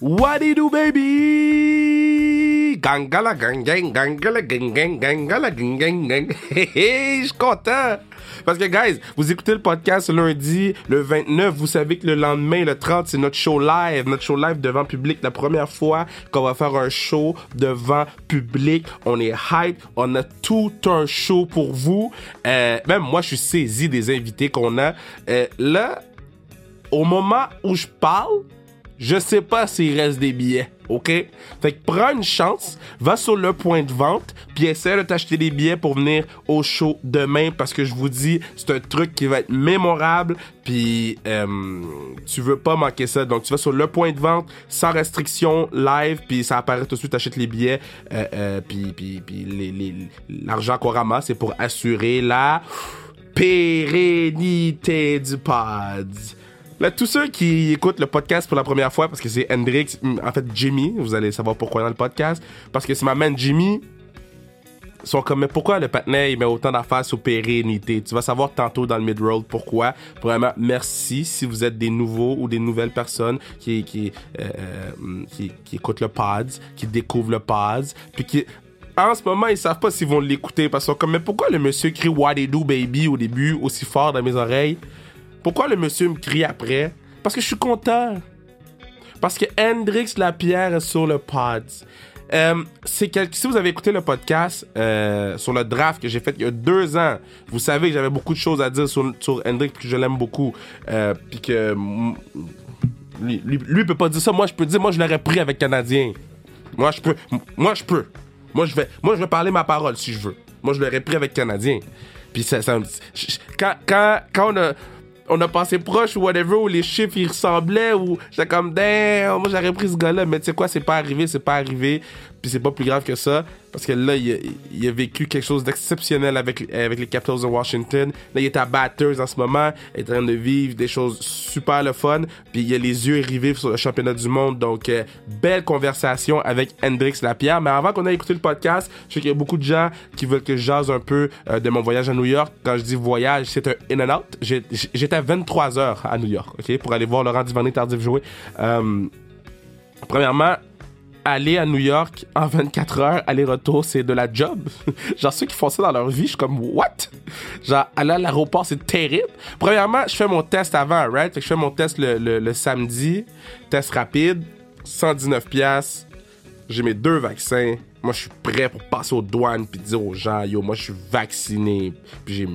What do you do, baby? Gangala gang gang, gangala gang gang, gangala gang gang gang. Hé hé, je suis. Parce que, guys, vous écoutez le podcast lundi, le 29. Vous savez que le lendemain, le 30, c'est notre show live. Notre show live devant public. La première fois qu'on va faire un show devant public. On est hype. On a tout un show pour vous. Euh, même moi, je suis saisi des invités qu'on a. Euh, là, au moment où je parle, je sais pas s'il reste des billets, ok? Fait que prends une chance, va sur le point de vente, puis essaie de t'acheter des billets pour venir au show demain, parce que je vous dis, c'est un truc qui va être mémorable, puis euh, tu veux pas manquer ça. Donc tu vas sur le point de vente, sans restriction, live, puis ça apparaît tout de suite, t'achètes les billets, euh, euh, puis, l'argent qu'on ramasse, c'est pour assurer la pérennité du pod. Là, tous ceux qui écoutent le podcast pour la première fois, parce que c'est Hendrix, en fait Jimmy, vous allez savoir pourquoi dans le podcast, parce que c'est ma man Jimmy, sont comme, mais pourquoi le patinet, il met autant d'affaires sur pérennité? Tu vas savoir tantôt dans le mid-roll pourquoi. Vraiment, merci si vous êtes des nouveaux ou des nouvelles personnes qui, euh, euh, qui, qui écoutent le pod, qui découvrent le pod, puis qui, en ce moment, ils savent pas s'ils vont l'écouter parce qu'ils sont comme, mais pourquoi le monsieur crie What they do, baby au début aussi fort dans mes oreilles? Pourquoi le monsieur me crie après? Parce que je suis content. Parce que Hendrix Lapierre est sur le pod. Euh, c'est quel- Si vous avez écouté le podcast euh, sur le draft que j'ai fait il y a deux ans, vous savez que j'avais beaucoup de choses à dire sur, Hendrix puis que je l'aime beaucoup. Euh, puis que lui, lui, peut pas dire ça. Moi, je peux dire, moi, je l'aurais pris avec Canadien. Moi, je peux. Moi, je peux. Moi, je vais, je vais parler ma parole si je veux. Moi, je l'aurais pris avec Canadien. Puis ça, quand on a, on a passé proche ou whatever, où les chiffres ils ressemblaient, ou j'étais comme, damn, moi j'aurais pris ce gars-là, mais tu sais quoi, c'est pas arrivé, c'est pas arrivé. Puis c'est pas plus grave que ça, parce que là, il a, a vécu quelque chose d'exceptionnel avec, avec les Capitals de Washington. Là, il est à Batters en ce moment, il est en train de vivre des choses super le fun, puis il a les yeux rivés sur le championnat du monde. Donc, euh, belle conversation avec Hendrix Lapierre. Mais avant qu'on ait écouté le podcast, je sais qu'il y a beaucoup de gens qui veulent que je jase un peu euh, de mon voyage à New York. Quand je dis voyage, c'est un in and out. J'étais à 23 heures à New York, ok, pour aller voir Laurent Duvernay tardif jouer. Euh, premièrement, aller à New York en 24 heures, aller-retour, c'est de la job. Genre, ceux qui font ça dans leur vie, je suis comme, what? Genre, aller à l'aéroport, c'est terrible. Premièrement, je fais mon test avant, right? Fait que je fais mon test le, le- le samedi, test rapide, 119 pièces. J'ai mes deux vaccins. Moi, je suis prêt pour passer aux douanes puis dire aux gens, yo, moi, je suis vacciné. Puis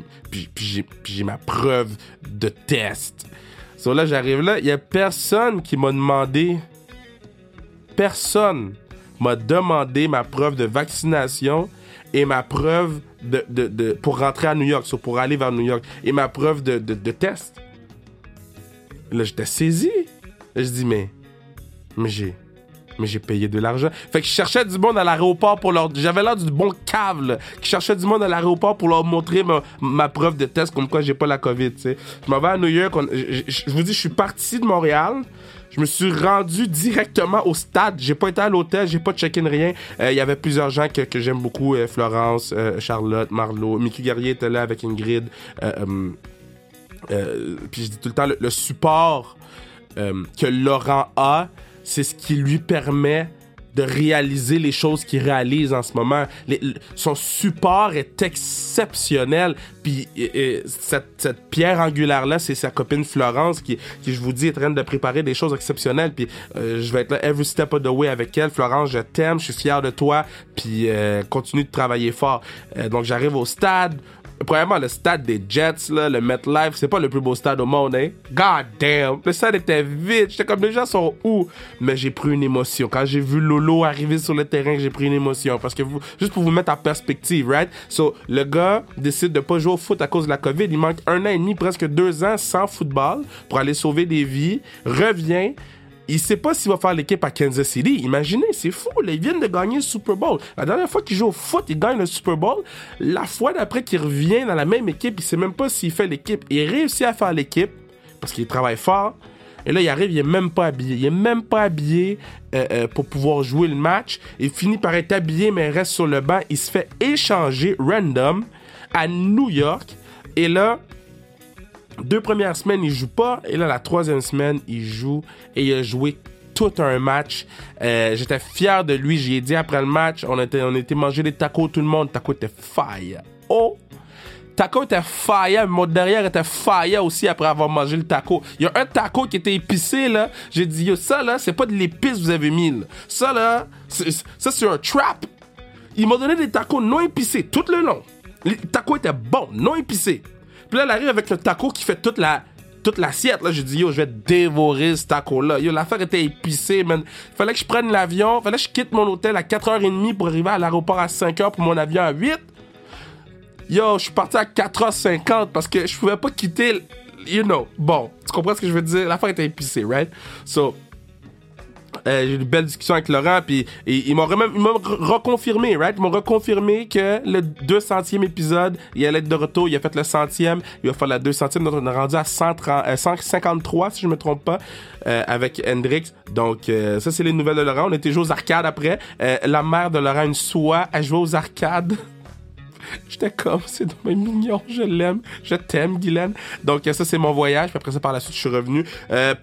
j'ai, ma preuve de test. So là, j'arrive là, il y a personne qui m'a demandé personne m'a demandé ma preuve de vaccination et ma preuve de, pour rentrer à New York, so pour aller vers New York, et ma preuve de, test. Là, j'étais saisi. Je dis, mais, j'ai, payé de l'argent. Fait que je cherchais du monde à l'aéroport pour leur, j'avais l'air du bon cave, là, qui cherchait du monde à l'aéroport pour leur montrer ma, preuve de test comme quoi j'ai pas la COVID, tu sais. Je m'en vais à New York, je vous dis, je suis parti de Montréal. Je me suis rendu directement au stade. J'ai pas été à l'hôtel, j'ai pas checké rien. Euh, Il y avait plusieurs gens que, que j'aime beaucoup. euh, Florence, euh, Charlotte, Marlo. Mickey Guerrier était là avec Ingrid. Puis je dis tout le temps, le, support que Laurent a, c'est ce qui lui permet de réaliser les choses qu'il réalise en ce moment. Son support est exceptionnel. Puis et- et cette, cette pierre angulaire-là, c'est sa copine Florence qui, qui, je vous dis, est en train de préparer des choses exceptionnelles. Puis euh, je vais être là every step of the way avec elle. Florence, je t'aime, je suis fier de toi. Puis euh, continue de travailler fort. Euh, donc j'arrive au stade. Premièrement, le stade des Jets, là, le MetLife, c'est pas le plus beau stade au monde, hein. God damn! Le stade était vide. J'étais comme, les gens sont où? Mais j'ai pris une émotion. Quand j'ai vu Lolo arriver sur le terrain, j'ai pris une émotion. Parce que juste pour vous mettre en perspective, right? So, le gars décide de pas jouer au foot à cause de la COVID. Il manque un an et demi, presque deux ans sans football pour aller sauver des vies. Revient. Il sait pas s'il va faire l'équipe à Kansas City. Imaginez, c'est fou. Là, ils viennent de gagner le Super Bowl. La dernière fois qu'il joue au foot, il gagne le Super Bowl. La fois d'après qu'il revient dans la même équipe, il sait même pas s'il fait l'équipe. Il réussit à faire l'équipe parce qu'il travaille fort. Et là, il arrive, il est même pas habillé. Il est même pas habillé euh, euh, pour pouvoir jouer le match. Il finit par être habillé, mais reste sur le banc. Il se fait échanger random à New York. Et là, deux premières semaines, il joue pas. Et là, la troisième semaine, il joue. Et il a joué tout un match. Euh, j'étais fier de lui. J'ai dit après le match, on était, on manger des tacos, tout le monde. Taco était fire. Oh! Taco était fire, mon derrière était fire aussi après avoir mangé le taco. Il y a un taco qui était épicé là. J'ai dit yo ça là, c'est pas de l'épice que vous avez mis là. Ça là, ça c'est un trap. Ils m'ont donné des tacos non épicés tout le long. Les tacos étaient bons, non épicés. Là, elle arrive avec le taco qui fait toute la toute l'assiette. Là, j'ai dit, yo, je vais dévorer ce taco-là. Yo, l'affaire était épicée, man. Fallait que je prenne l'avion. Fallait que je quitte mon hôtel à 4h30 pour arriver à l'aéroport à 5h pour mon avion à 8. Yo, je suis parti à 4h50 parce que je pouvais pas quitter. You know. Bon, tu comprends ce que je veux dire? L'affaire était épicée, right? So, euh, j'ai eu une belle discussion avec Laurent, puis ils m'ont même reconfirmé, right? Ils m'ont reconfirmé que le 200e épisode, il allait être de retour. Il a fait le centième, il va faire la 200e, donc on est rendu à 130, 153, euh, si je me trompe pas, euh, avec Hendrix. Donc, euh, ça, c'est les nouvelles de Laurent. On était joué aux arcades après. la mère de Laurent, une soie, a joué aux arcades. J'étais comme, c'est mignon, je l'aime, je t'aime, Guylaine. Donc, ça, c'est mon voyage. Puis après ça, par la suite, je suis revenu. Euh,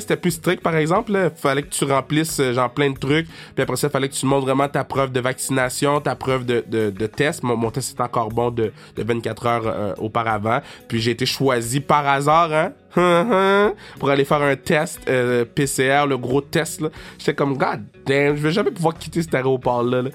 c'était plus strict, par exemple. Il fallait que tu remplisses, euh, genre, plein de trucs. Puis après ça, fallait que tu montres vraiment ta preuve de vaccination, ta preuve de, de, de test. Mon, test est encore bon de, de 24 heures euh, auparavant. Puis j'ai été choisi par hasard, hein, pour aller faire un test euh, PCR, le gros test. J'étais comme, God damn, je vais jamais pouvoir quitter cet aéroport-là. là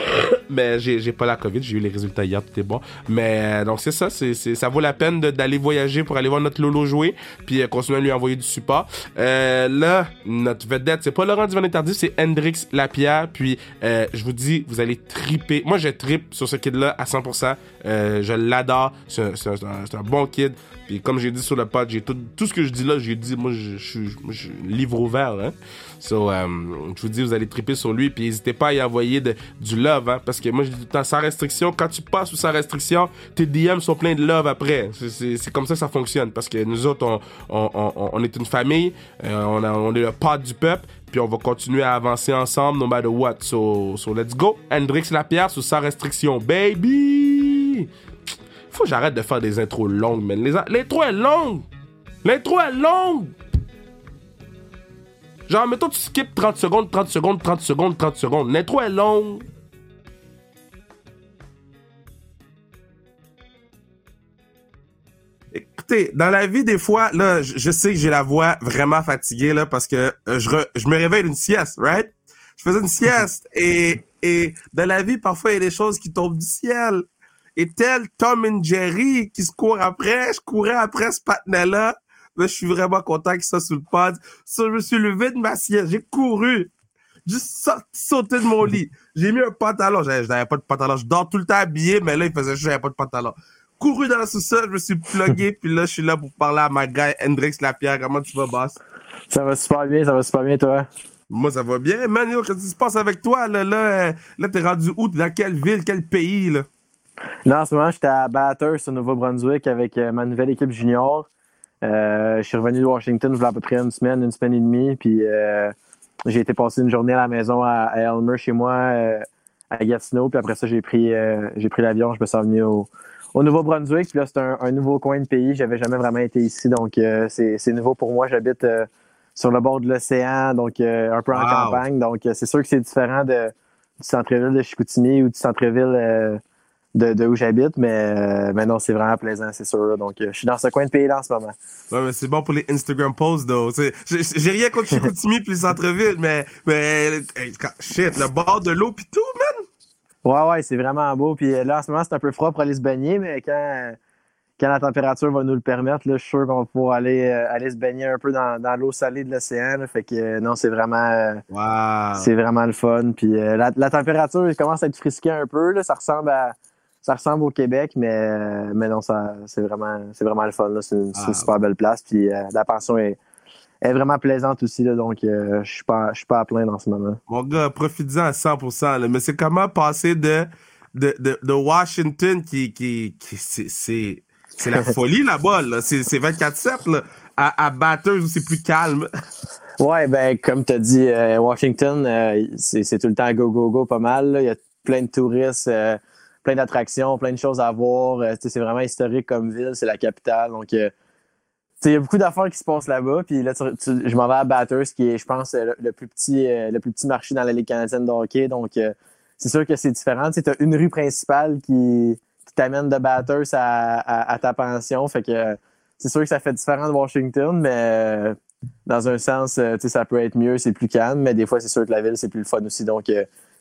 mais j'ai pas la COVID, j'ai eu les résultats hier, tout est bon. Mais euh, donc c'est ça, c'est ça vaut la peine d'aller voyager pour aller voir notre Lolo jouer, puis euh, continuer à lui envoyer du support. Euh, là, notre vedette, c'est pas Laurent Divan Tardif, c'est Hendrix Lapierre. Puis euh, je vous dis, vous allez triper. Moi, je tripe sur ce kid-là à 100%. je l'adore. C'est un, bon kid. Puis comme j'ai dit sur le pod, j'ai tout, tout ce que je dis là, j'ai dit, moi, je suis livre ouvert. Hein? So, euh, je vous dis, vous allez triper sur lui. Puis n'hésitez pas à y envoyer de, du Hein, parce que moi, je dis tout le temps, sans restriction, quand tu passes sous sa restriction, tes DM sont pleins de love après. C'est comme ça que ça fonctionne. Parce que nous autres, on, on, est une famille. Euh, on, est le pod du peuple. Puis on va continuer à avancer ensemble, no matter what. So, so let's go. Hendrix Lapierre sous sa restriction, baby! Faut que j'arrête de faire des intros longues, man. L'intro est longue! L'intro est longue! Genre, mettons, tu skips 30 secondes, 30 secondes, 30 secondes, 30 secondes. L'intro est longue. Dans la vie, des fois, là, je, sais que j'ai la voix vraiment fatiguée, là, parce que euh, je, je me réveille d'une sieste, right? Je faisais une sieste et, et dans la vie, parfois, il y a des choses qui tombent du ciel. Et tel Tom et Jerry qui se courent après, je courais après ce patinet-là je suis vraiment content qu'il soit sous le pod. je me suis levé de ma sieste. J'ai couru. Juste sauté de mon lit. J'ai mis un pantalon. J'avais pas de pantalon. Je dors tout le temps habillé, mais là, il faisait chaud, j'avais pas de pantalon. Couru dans la sous-sol, je me suis plugué, puis là, je suis là pour parler à ma guy Hendrix Lapierre. Comment tu vas, boss? Ça va super bien, ça va super bien, toi? Moi, ça va bien. Man, qu'est-ce qui se passe avec toi, là? Là, euh, là t'es rendu où? Dans quelle ville, quel pays, là? Là, en ce moment, j'étais à Bathurst, au Nouveau-Brunswick, avec euh, ma nouvelle équipe junior. Euh, je suis revenu de Washington il y a à peu près une semaine, une semaine et demie. Puis euh, j'ai été passer une journée à la maison à, Elmer chez moi, à Gatineau. Puis après ça, j'ai pris, j'ai pris l'avion. Je me suis revenu au, Nouveau-Brunswick. Puis là, c'est un, nouveau coin de pays. J'avais jamais vraiment été ici. Donc, c'est nouveau pour moi. J'habite sur le bord de l'océan, donc un peu en campagne. Donc, c'est sûr que c'est différent de, du centre-ville de Chicoutimi ou du centre-ville de, où j'habite, mais, euh, mais non, c'est vraiment plaisant, c'est sûr. Donc, euh, je suis dans ce coin de pays-là en ce moment. Ouais, mais c'est bon pour les Instagram posts, though. J'ai rien contre Chicoutimi puis le centre-ville, mais, mais shit, le bord de l'eau puis tout, man! Ouais, ouais, c'est vraiment beau. Puis euh, là, en ce moment, c'est un peu froid pour aller se baigner, mais quand, quand la température va nous le permettre, là, je suis sûr qu'on va pouvoir aller, aller se baigner un peu dans, dans l'eau salée de l'océan. Fait que non, c'est vraiment, wow. c'est vraiment le fun. Puis la, la, température commence à être frisquée un peu. Là, ça ressemble à ça ressemble au Québec, mais, mais non, ça, c'est vraiment, c'est vraiment le fun. C'est une, ah, super belle place. Puis euh, la pension est, est vraiment plaisante aussi. Là, donc, euh, je suis pas, je suis pas à plaindre en ce moment. Mon gars, profite-en à 100%. mais c'est comment passer de, de, de, Washington qui, qui, qui c'est, c'est, la folie là-bas. Là. C'est, c'est 24-7 à, à où c'est plus calme. Ouais, ben comme tu as dit, euh, Washington, c'est, c'est tout le temps go, go, go pas mal. Il y a plein de touristes plein d'attractions, plein de choses à voir. Euh, c'est vraiment historique comme ville, c'est la capitale. Donc, euh, il y a beaucoup d'affaires qui se passent là-bas. Puis là, je m'en vais à Batters, qui est, je pense, le, plus petit, le plus petit marché dans la Ligue canadienne de. Donc, c'est sûr que c'est différent. Tu as une rue principale qui, t'amène de Batters à, ta pension. Fait que c'est sûr que ça fait différent de Washington, mais dans un sens, ça peut être mieux, c'est plus calme. Mais des fois, c'est sûr que la ville, c'est plus le fun aussi. Donc,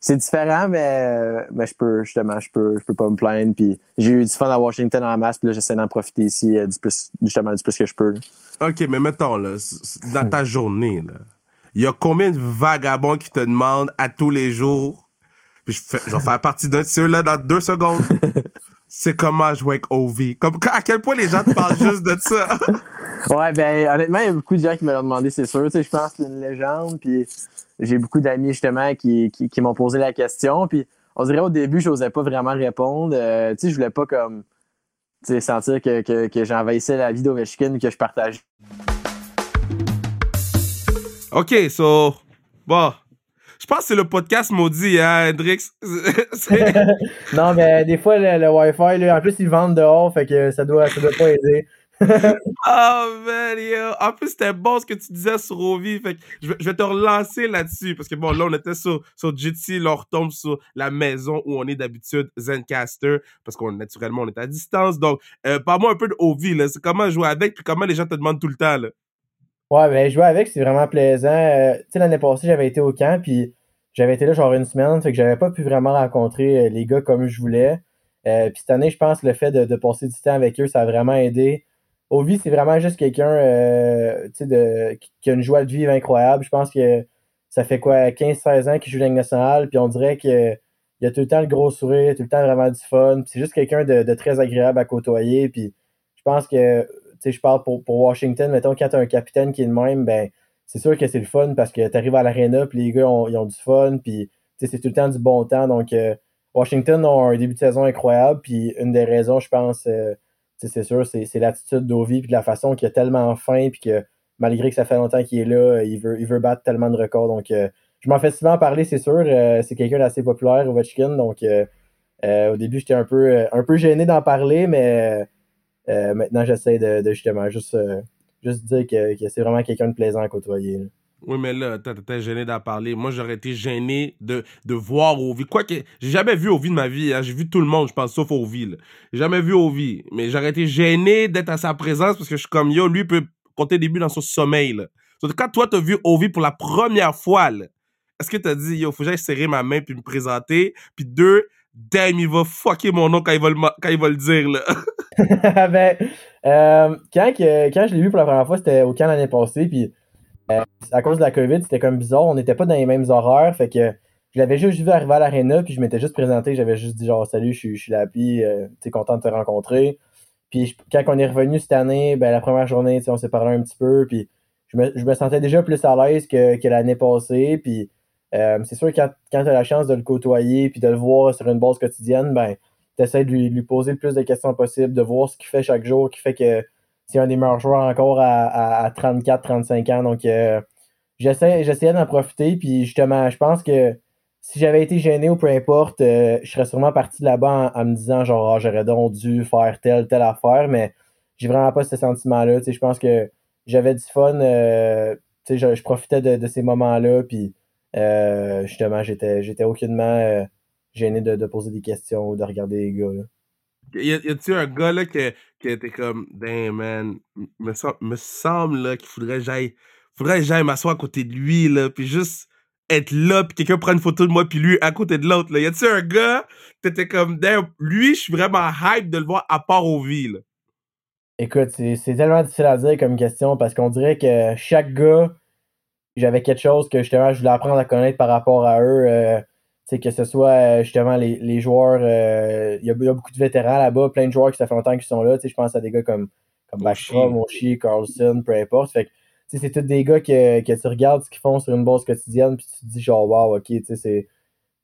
c'est différent, mais, mais je peux, justement, je peux, je peux pas me plaindre. Puis j'ai eu du fun à Washington en masse, puis là, j'essaie d'en profiter ici du plus, justement, du plus que je peux. OK, mais mettons, là, dans ta journée, là, il y a combien de vagabonds qui te demandent à tous les jours, puis je, vais faire partie d'un de là dans deux secondes, c'est comment jouer avec Ovi. Comme, à quel point les gens te parlent juste de ça? ouais, ben, honnêtement, il y a beaucoup de gens qui me l'ont demandé, c'est sûr. Tu sais, je pense que c'est une légende, puis j'ai beaucoup d'amis justement qui, qui, m'ont posé la question. Puis on dirait au début, je n'osais pas vraiment répondre. Euh, tu sais, je voulais pas comme sentir que, que, que j'envahissais la vie d'Ovechkin que je partageais. OK, so bon. Je pense que c'est le podcast maudit, hein, Hendrix? non, mais des fois, le, Wi-Fi, là, en plus, ils vendent dehors, fait que ça doit, ça doit pas aider oh man, yo. En plus, c'était bon ce que tu disais sur Ovi. Fait que je, vais, te relancer là-dessus. Parce que bon, là, on était sur, sur Jitsi. Là, on retombe sur la maison où on est d'habitude, Zencaster. Parce qu'on, naturellement, on est à distance. Donc, euh, parle-moi un peu de Ovi. C'est comment jouer avec, puis comment les gens te demandent tout le temps, là? Ouais, ben, jouer avec, c'est vraiment plaisant. Euh, tu sais, l'année passée, j'avais été au camp, puis j'avais été là genre une semaine. Fait que j'avais pas pu vraiment rencontrer euh, les gars comme je voulais. puis cette année, je pense, le fait de passer du temps avec eux, ça a vraiment aidé. Ovi, c'est vraiment juste quelqu'un euh, qui a une joie de vivre incroyable. Je pense que ça fait quoi, 15-16 ans qu'il joue la nationale, puis on dirait qu'il a tout le temps le gros sourire, tout le temps vraiment du fun. C'est juste quelqu'un de, très agréable à côtoyer. Puis je pense que, je parle pour, Washington, mettons, quand tu as un capitaine qui est le même, ben c'est sûr que c'est le fun parce que tu arrives à l'aréna, puis les gars ont, ils ont du fun, puis c'est tout le temps du bon temps. Donc, euh, Washington a un début de saison incroyable, puis une des raisons, je pense, euh, c'est sûr, c'est l'attitude d'Ovi puis de la façon qu'il a tellement faim puis que malgré que ça fait longtemps qu'il est là, il veut, il battre tellement de records. Donc, euh, je m'en fais souvent parler, c'est sûr. Euh, c'est quelqu'un d'assez populaire, Ovechkin. Donc, euh, au début, j'étais un peu, gêné d'en parler, mais maintenant, j'essaie de, justement juste, juste dire que, que c'est vraiment quelqu'un de plaisant à côtoyer. Oui, mais là, t'es gêné d'en parler. Moi, j'aurais été gêné de, de voir Ovi. Quoique, j'ai jamais vu Ovi de ma vie. Hein. J'ai vu tout le monde, je pense, sauf Ovi. J'ai jamais vu Ovi. Mais j'aurais été gêné d'être à sa présence parce que je suis comme, yo, lui peut compter des buts dans son sommeil. Là. Quand toi, t'as vu Ovi pour la première fois, est-ce que t'as dit, yo, faut que j'aille serrer ma main puis me présenter? Puis deux, damn, il va fucker mon nom quand il va le, quand il va le dire, là. ben, euh, quand, quand je l'ai vu pour la première fois, c'était au camp l'année passée, puis à cause de la COVID, c'était comme bizarre. On n'était pas dans les mêmes horaires. Fait que je l'avais juste vu arriver à l'aréna, puis je m'étais juste présenté. J'avais juste dit genre salut, je, suis là, puis euh, t'es content de te rencontrer. Puis quand on est revenu cette année, ben la première journée, on s'est parlé un petit peu, puis je me, je sentais déjà plus à l'aise que, l'année passée. Puis euh, c'est sûr que quand, quand tu as la chance de le côtoyer puis de le voir sur une base quotidienne, ben t'essaies de lui, lui poser le plus de questions possibles, de voir ce qu'il fait chaque jour, qui fait que c'est un des meilleurs joueurs encore à, 34-35 ans. Donc, euh, j'essayais d'en profiter. Puis, justement, je pense que si j'avais été gêné ou peu importe, euh, je serais sûrement parti là-bas en, me disant, genre, ah, j'aurais donc dû faire telle, telle affaire. Mais j'ai vraiment pas ce sentiment-là. Je pense que j'avais du fun. Euh, je, je, profitais de, ces moments-là. Puis, justement, j'étais aucunement gêné de, poser des questions ou de regarder les gars. Y a-tu un gars là qui était comme Damn man, me, me semble là qu'il faudrait que j'aille m'asseoir à côté de lui là, puis juste être là, puis quelqu'un prend une photo de moi, puis lui à côté de l'autre là. Y a-tu un gars, t'étais comme Damn, lui je suis vraiment hype de le voir à part au ville. Écoute, c'est tellement difficile à dire comme question parce qu'on dirait que chaque gars, j'avais quelque chose que justement je voulais apprendre à connaître par rapport à eux. Euh, que ce soit euh, justement les, les joueurs, euh, il y, a beaucoup de vétérans là-bas, plein de joueurs qui ça fait longtemps qu'ils sont là. Je pense à des gars comme, comme Backstrom, Moshi, Carlson, peu importe. Fait c'est tous des gars que, que tu regardes ce qu'ils font sur une base quotidienne, puis tu te dis genre, wow, ok, c'est,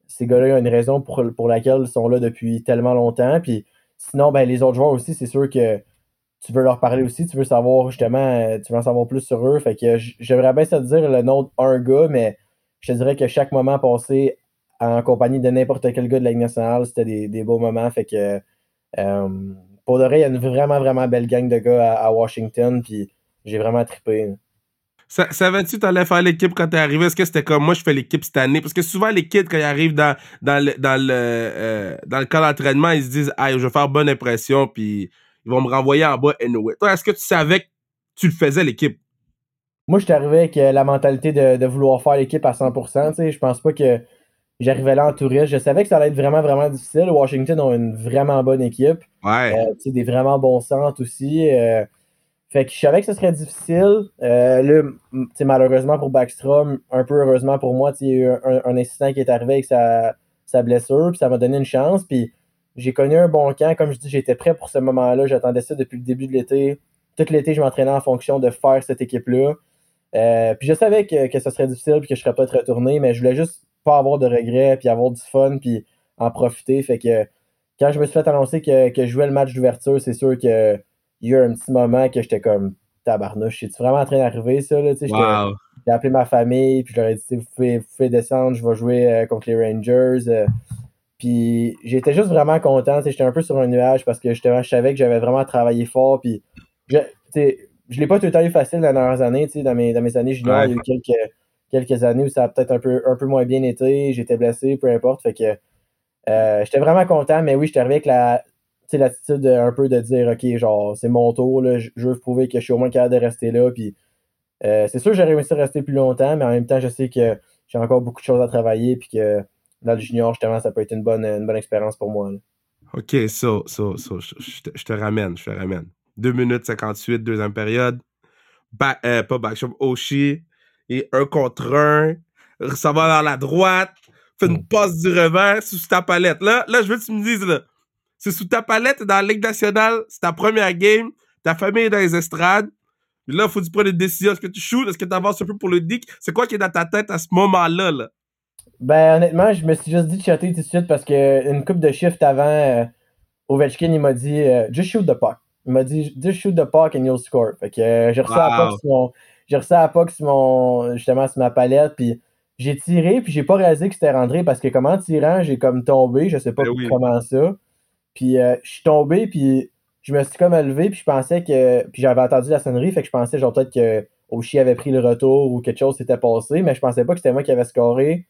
ces gars-là ont une raison pour, pour laquelle ils sont là depuis tellement longtemps. Puis sinon, ben, les autres joueurs aussi, c'est sûr que tu veux leur parler aussi, tu veux savoir justement, tu veux en savoir plus sur eux. Fait que j'aimerais bien ça te dire le nom d'un gars, mais je te dirais que chaque moment passé en compagnie de n'importe quel gars de la Ligue nationale, c'était des, beaux moments. Fait que euh, pour de vrai, il y a une vraiment, vraiment belle gang de gars à, Washington. Puis j'ai vraiment trippé. Savais-tu que allais faire l'équipe quand t'es arrivé? Est-ce que c'était comme moi, je fais l'équipe cette année? Parce que souvent, les kids, quand ils arrivent dans, dans le, dans le, euh, dans le camp d'entraînement, ils se disent, ah, je vais faire bonne impression, puis ils vont me renvoyer en bas anyway. Toi, est-ce que tu savais que tu le faisais, l'équipe? Moi, je suis arrivé avec euh, la mentalité de, de vouloir faire l'équipe à 100%. sais Je pense pas que j'arrivais là en touriste. Je savais que ça allait être vraiment, vraiment difficile. Washington ont une vraiment bonne équipe. Ouais. Euh, des vraiment bons centres aussi. Fait que je savais que ce serait difficile. Euh, là, malheureusement pour Backstrom, un peu heureusement pour moi, il y a eu un, incident qui est arrivé avec sa, sa blessure, puis ça m'a donné une chance. Puis j'ai connu un bon camp. Comme je dis, j'étais prêt pour ce moment-là. J'attendais ça depuis le début de l'été. Tout l'été, je m'entraînais en fonction de faire cette équipe-là. Euh, puis je savais que, que ce serait difficile puis que je serais peut-être retourné, mais je voulais juste pas avoir de regrets, puis avoir du fun, puis en profiter. Fait que quand je me suis fait annoncer que, que je jouais le match d'ouverture, c'est sûr que il y a eu un petit moment que j'étais comme tabarnouche, suis vraiment en train d'arriver ça là, J'ai appelé ma famille, puis je leur ai dit vous pouvez, vous pouvez descendre, je vais jouer euh, contre les Rangers. Euh. puis j'étais juste vraiment content, j'étais un peu sur un nuage parce que justement je savais que j'avais vraiment travaillé fort, puis je, je l'ai pas tout le temps eu facile dans les dernières années, dans mes, dans mes années juniors, il y a eu quelques, quelques années où ça a peut-être un peu, un peu moins bien été, j'étais blessé, peu importe, fait que euh, j'étais vraiment content, mais oui, j'étais arrivé avec la, l'attitude un peu de dire OK, genre, c'est mon tour, là, je, veux prouver que je suis au moins capable de rester là. Puis euh, c'est sûr j'aurais réussi à rester plus longtemps, mais en même temps, je sais que j'ai encore beaucoup de choses à travailler. Puis que dans le junior, justement, ça peut être une bonne, une bonne expérience pour moi. OK, ça, ça, ça, je, te ramène, je te ramène. 2 minutes 58, deuxième période. Euh, pas backshop, Oshi. Et un contre un. Ça va dans la droite. Fait une mm. passe du revers sous ta palette. Là, là, je veux que tu me dises, là, c'est sous ta palette dans la Ligue nationale, c'est ta première game, ta famille est dans les estrades. Là, il faut que tu prennes une décision. Est-ce que tu shoots? Est-ce que tu avances un peu pour le dick? C'est quoi qui est dans ta tête à ce moment-là? Là? Ben, honnêtement, je me suis juste dit de chatter tout de suite parce qu'une coupe de shift avant, euh, Ovechkin, il m'a dit euh, Just shoot the puck. Il m'a dit Just shoot the puck and you'll score. Fait que euh, j'ai reçu à puck sur mon. J'ai reçu à puck sur mon. Justement, sur ma palette. Puis j'ai tiré, puis j'ai pas réalisé que c'était rentré parce que comment tirant, j'ai comme tombé. Je sais pas ben comment ça. Puis euh, je suis tombé, puis je me suis comme levé, puis je pensais que. Puis j'avais entendu la sonnerie, fait que je pensais genre peut-être que Oshi avait pris le retour ou quelque chose s'était passé, mais je pensais pas que c'était moi qui avais scoré.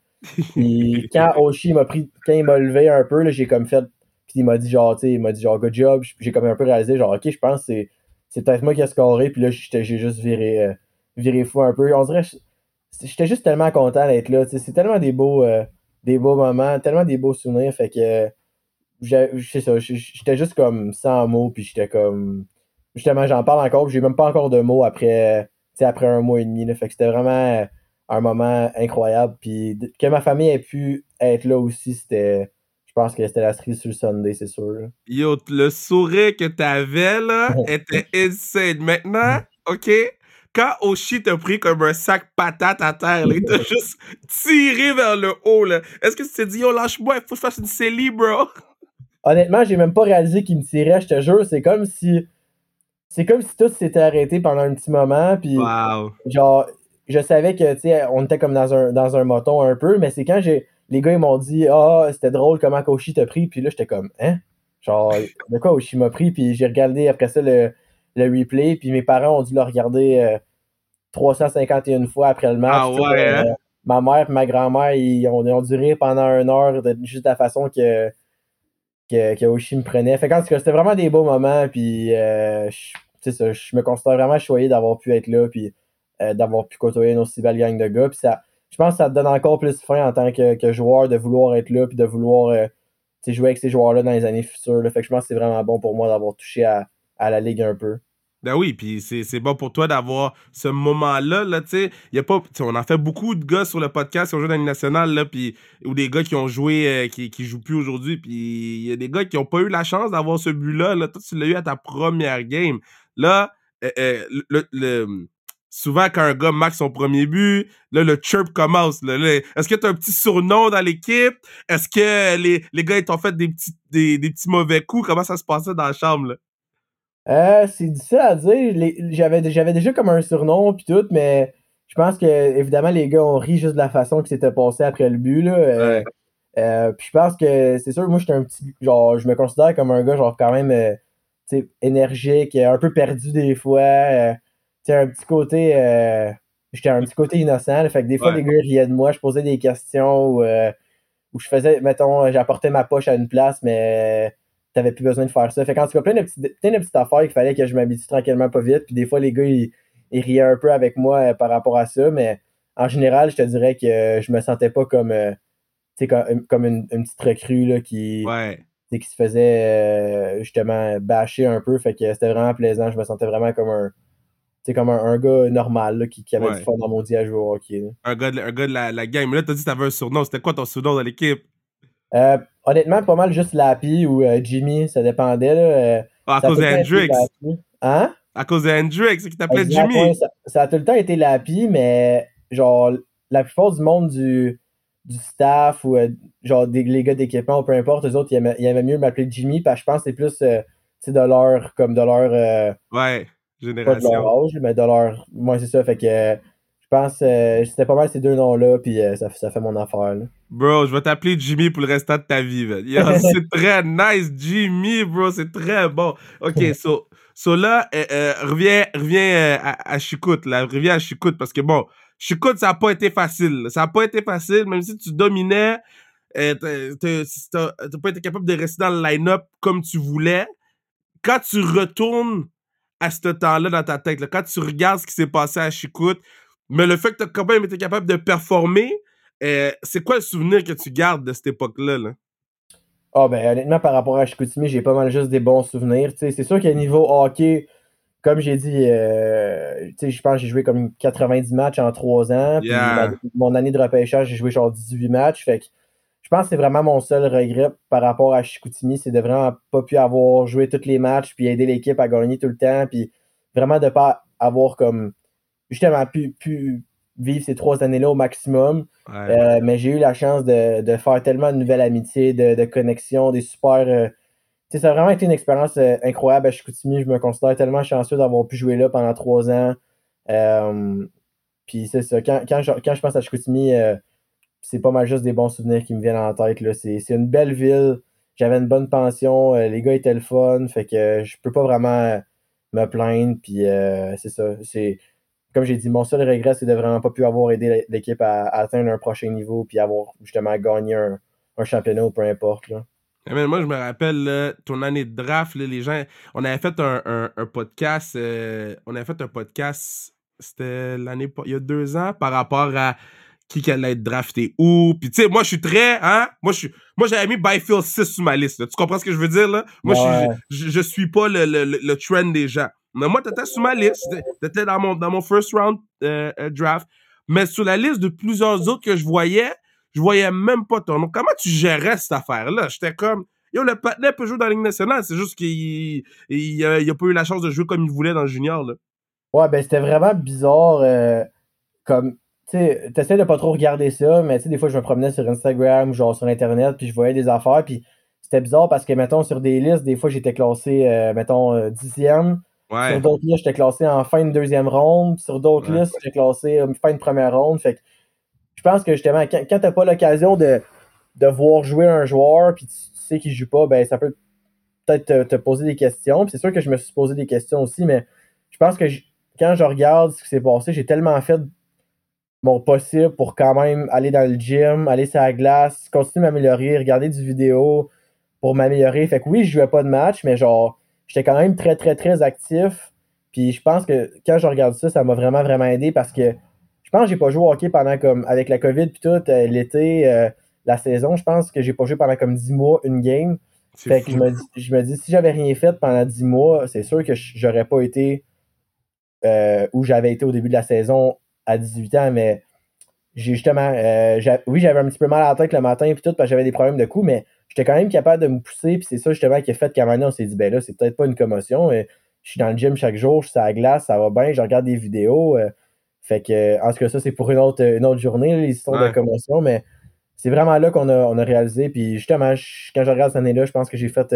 Puis quand Oshi m'a pris, quand il m'a levé un peu, j'ai comme fait. Puis il m'a dit genre, tu sais, il m'a dit genre good job. J'ai comme un peu réalisé, genre, ok, je pense que c'est peut-être moi qui ai scoré, puis là, j'ai juste viré, euh, viré fou un peu. On dirait, j'étais juste tellement content d'être là. C'est tellement des beaux, euh, des beaux moments, tellement des beaux souvenirs, fait que sais ça, j'étais juste comme sans mots, puis j'étais comme. Justement, j'en parle encore, j'ai même pas encore de mots après, après un mois et demi. Là, fait que c'était vraiment un moment incroyable. Puis que ma famille ait pu être là aussi, c'était. Je pense que c'était la cerise sur le Sunday, c'est sûr. Yo, le sourire que t'avais là était insane. Maintenant, OK? Quand Oshi t'a pris comme un sac patate à terre, là, il t'a juste tiré vers le haut, là. Est-ce que tu t'es dit, yo, lâche-moi, il faut que je fasse une série, bro? honnêtement, j'ai même pas réalisé qu'il me tirait, je te jure. C'est comme si. C'est comme si tout s'était arrêté pendant un petit moment. Puis, genre, je savais que, tu sais, on était comme dans un, dans un moton un peu, mais c'est quand j'ai. Les gars, ils m'ont dit, ah, c'était drôle comment Koshi t'a pris. Puis là, j'étais comme, hein? Genre, de quoi Oshi m'a pris? Puis j'ai regardé après ça le, le replay. Puis mes parents ont dû le regarder 351 euh, fois après le match. Ah ouais, hein? euh, ma mère et ma grand-mère, ils ont, ils ont duré pendant une heure de juste la façon que que, que Oshi me prenait. Fait que c'était vraiment des beaux moments, puis euh, je, ça, je me considère vraiment choyé d'avoir pu être là, puis d'avoir pu côtoyer une aussi belle gang de gars. Puis ça, je pense que ça te donne encore plus faim en tant que, que joueur de vouloir être là, puis de vouloir jouer avec ces joueurs-là dans les années futures. Fait que je pense que c'est vraiment bon pour moi d'avoir touché à, à la ligue un peu. Ben oui, puis c'est bon pour toi d'avoir ce moment-là, là, tu sais. Y a pas, on a fait beaucoup de gars sur le podcast qui ont joué dans l'année nationale, là, puis, ou des gars qui ont joué, euh, qui, qui jouent plus aujourd'hui, puis il y a des gars qui ont pas eu la chance d'avoir ce but-là, là. Toi, tu l'as eu à ta première game. Là, euh, euh, souvent, quand un gars marque son premier but, là, le chirp commence. Est-ce que tu as un petit surnom dans l'équipe? Est-ce que les, les gars, ils t'ont fait des petits, des, des petits mauvais coups? Comment ça se passait dans la chambre, là? Euh, c'est difficile à dire. J'avais déjà comme un surnom puis tout, mais je pense que évidemment les gars ont ri juste de la façon que c'était passé après le but. Là. Euh, euh, puis je pense que c'est sûr, moi j'étais un petit. Genre, je me considère comme un gars genre quand même énergique, un peu perdu des fois. un petit côté. Euh, j'étais un petit côté innocent. fait que des fois, les gars riaient de moi. Je posais des questions ou euh, je faisais, mettons, j'apportais ma poche à une place, mais t'avais plus besoin de faire ça. Fait qu'en tout cas, plein de, petites, plein de petites affaires qu'il fallait que je m'habitue tranquillement pas vite. Puis des fois, les gars, ils, riaient un peu avec moi euh, par rapport à ça. Mais en général, je te dirais que je me sentais pas comme, comme, comme une, petite recrue là, qui. qui se faisait euh, justement bâcher un peu. Fait que c'était vraiment plaisant. Je me sentais vraiment comme un. comme un, gars normal qui, avait du fun dans mon à jouer au hockey. Un gars, de, un gars de la, la game. Mais là, t'as dit que t'avais un surnom. C'était quoi ton surnom dans l'équipe? Euh, honnêtement, pas mal juste Lappy ou euh, Jimmy, ça dépendait. Là, ah, à cause de Hendrix. Hein? À cause de Hendrix, qui t'appelait Jimmy. ça, a tout le temps été Lappy, mais genre, la plupart du monde du, du staff ou genre des, les gars d'équipement ou peu importe, eux autres, ils aimaient, mieux m'appeler Jimmy parce que je pense que c'est plus euh, de leur comme de leur euh, Ouais, génération. Pas de leur âge, mais de leur. Moi, c'est ça. Fait que je pense euh, c'était pas mal ces deux noms-là, puis ça, ça, fait mon affaire. Là. Bro, je vais t'appeler Jimmy pour le restant de ta vie, c'est très nice, Jimmy, bro. C'est très bon. Ok, so, so là, reviens, reviens à, à Chicoute, là. Reviens à Chicoute parce que bon. Chicoute, ça n'a pas été facile. Ça n'a pas été facile, même si tu dominais, euh, t'as pas été capable de rester dans le line-up comme tu voulais. Quand tu retournes à ce temps-là dans ta tête, quand tu regardes ce qui s'est passé à Chicoute, mais le fait que tu as quand même été capable de performer, euh, c'est quoi le souvenir que tu gardes de cette époque-là? Là? Ah, ben, honnêtement, par rapport à Chicoutimi, j'ai pas mal juste des bons souvenirs. C'est sûr qu'à niveau hockey, comme j'ai dit, euh, je pense que j'ai joué comme 90 matchs en 3 ans. mon année de repêchage, j'ai joué genre 18 matchs. Fait que je pense que c'est vraiment mon seul regret par rapport à Chicoutimi, c'est de vraiment pas pu avoir joué tous les matchs puis aider l'équipe à gagner tout le temps puis vraiment de pas avoir comme justement pu, pu vivre ces trois années-là au maximum. Euh, mais j'ai eu la chance de, faire tellement de nouvelles amitiés, de, de connexions, des super. Euh, ça a vraiment été une expérience euh, incroyable à Chicoutimi. Je me considère tellement chanceux d'avoir pu jouer là pendant trois ans. puis c'est ça. Quand, quand, je, quand, je, pense à Chicoutimi, c'est pas mal juste des bons souvenirs qui me viennent en tête. C'est une belle ville. J'avais une bonne pension. Les gars étaient le fun. Fait que je peux pas vraiment me plaindre. Puis c'est ça. Comme j'ai dit, mon seul regret, c'est de vraiment pas pu avoir aidé l'équipe à, atteindre un prochain niveau puis avoir justement gagné un, championnat ou peu importe. Là. Eh, moi, je me rappelle ton année de draft, les gens. On avait fait un, podcast. Euh, on avait fait un podcast. C'était l'année. Il y a deux ans par rapport à qui allait être drafté où. Puis tu sais, moi je suis très, hein, moi je moi j'avais mis Byfield 6 sur ma liste. Tu comprends ce que je veux dire là? Moi je, je, suis pas le, le, le, trend des gens. Mais moi t'étais sur ma liste, t'étais dans mon dans mon first round euh, euh, draft, mais sur la liste de plusieurs autres que je voyais, je voyais même pas ton nom. Comment tu gérais cette affaire là J'étais comme Yo, le patinet peut jouer dans la Ligue nationale, c'est juste qu'il il, a, pas eu la chance de jouer comme il voulait dans le junior. Là. Ouais, ben c'était vraiment bizarre. Euh, comme tu essaies de pas trop regarder ça, mais tu sais, des fois, je me promenais sur Instagram genre sur Internet, puis je voyais des affaires, puis c'était bizarre parce que, mettons, sur des listes, des fois, j'étais classé, euh, mettons, euh, Sur d'autres listes, j'étais classé en fin de deuxième ronde. Sur d'autres listes, j'étais classé en fin de première ronde. Fait que je pense que, justement, quand, quand t'as pas l'occasion de, de voir jouer un joueur, puis tu, sais qu'il joue pas, ben, ça peut peut-être te, poser des questions. c'est sûr que je me suis posé des questions aussi, mais je pense que quand je regarde ce qui s'est passé, j'ai tellement fait mon possible pour quand même aller dans le gym, aller sur la glace, continuer à m'améliorer, regarder du vidéo pour m'améliorer. Fait que oui, je jouais pas de match, mais genre, j'étais quand même très, très, très actif. Puis je pense que quand je regarde ça, ça m'a vraiment, vraiment aidé parce que je pense que j'ai pas joué au hockey pendant comme, avec la COVID puis tout, euh, l'été, euh, la saison, je pense que j'ai pas joué pendant comme 10 mois une game. Fait que je me, dis, je me dis, si j'avais rien fait pendant 10 mois, c'est sûr que j'aurais pas été euh, où j'avais été au début de la saison à 18 ans, mais j'ai justement, oui, j'avais un petit peu mal à la tête le matin et tout, parce que j'avais des problèmes de cou, mais j'étais quand même capable de me pousser, puis c'est ça justement qui a fait qu'à un moment on s'est dit, ben là, c'est peut-être pas une commotion. Euh, je suis dans le gym chaque jour, je suis à la glace, ça va bien, je regarde des vidéos. Euh, fait que, en tout cas, ça, c'est pour une autre, une autre journée, les histoires de commotion, mais c'est vraiment là qu'on a, on a réalisé. Puis justement, quand je regarde cette année-là, je pense que j'ai fait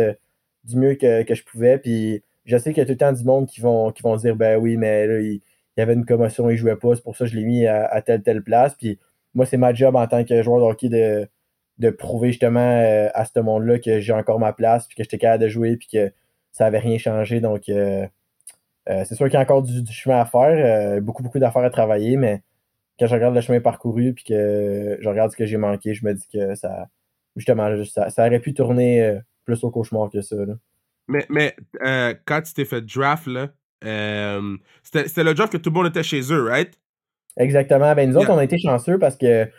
du mieux que, que, je pouvais. Puis je sais qu'il y a tout le temps du monde qui vont, qui vont dire, ben oui, mais là, il il y avait une commotion, il jouait pas, c'est pour ça que je l'ai mis à, telle, telle place. Puis moi, c'est ma job en tant que joueur de hockey de, de prouver justement euh, à ce monde-là que j'ai encore ma place, puis que j'étais capable de jouer, puis que ça avait rien changé. Donc, euh, c'est sûr qu'il y a encore du, chemin à faire, beaucoup, beaucoup d'affaires à travailler, mais quand je regarde le chemin parcouru puis que je regarde ce que j'ai manqué, je me dis que ça, justement, ça, ça aurait pu tourner plus au cauchemar que ça. Mais, mais quand tu t'es fait draft, là, c'était le draft que tout le monde était chez eux, right? Exactement. Ben, nous autres, on a été chanceux parce que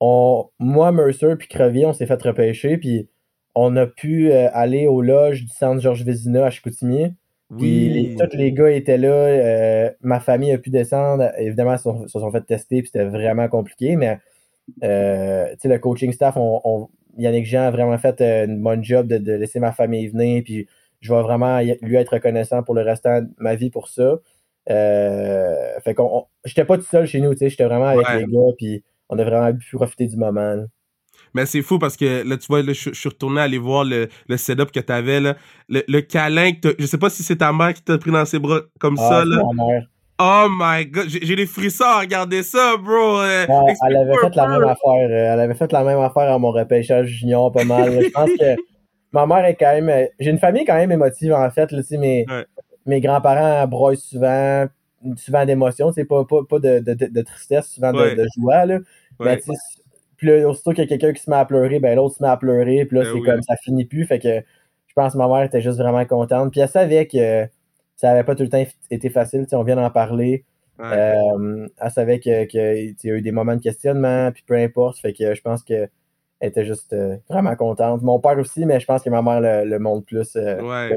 on, moi, Mercer puis Crevier, on s'est fait repêcher, puis on a pu euh, aller aux loges du centre Georges Vézina à Chicoutimi. Puis tous les gars étaient là. Euh, ma famille a pu descendre. Évidemment, ils se sont, fait tester, puis c'était vraiment compliqué. Mais euh, le coaching staff, on, Yannick Jean a vraiment fait une bonne job de, laisser ma famille venir. Puis je vais vraiment lui être reconnaissant pour le restant de ma vie pour ça. Fait qu'on j'étais pas tout seul chez nous, tu sais, j'étais vraiment avec les gars, puis on a vraiment pu profiter du moment. Mais c'est fou parce que là, tu vois, je, suis retourné aller voir le, le setup que t'avais, là. Le, le câlin que Je sais pas si c'est ta mère qui t'a pris dans ses bras comme ah, ça, là. Ma mère. Oh my god, j'ai des frissons à regarder ça, bro. Euh, elle avait fait la même affaire. Euh, elle avait fait la même affaire à mon repêchage junior pas mal. Je pense que ma mère est quand même. J'ai une famille quand même émotive en fait. Là, mes, mes grands-parents broient souvent, souvent d'émotions, c'est pas, pas, pas de, de, de, tristesse, souvent de, joie. Là. Puis là, aussitôt qu'il y a quelqu'un qui se met à pleurer, ben l'autre se met à pleurer, puis là, ben c'est comme ça finit plus. Fait que je pense que ma mère était juste vraiment contente. Puis elle savait que ça avait pas tout le temps été facile. On vient d'en parler. Euh, elle savait qu'il que, y a eu des moments de questionnement, puis peu importe. Fait que je pense que elle était juste euh, vraiment contente. Mon père aussi, mais je pense que ma mère le, montre plus. Euh, ouais.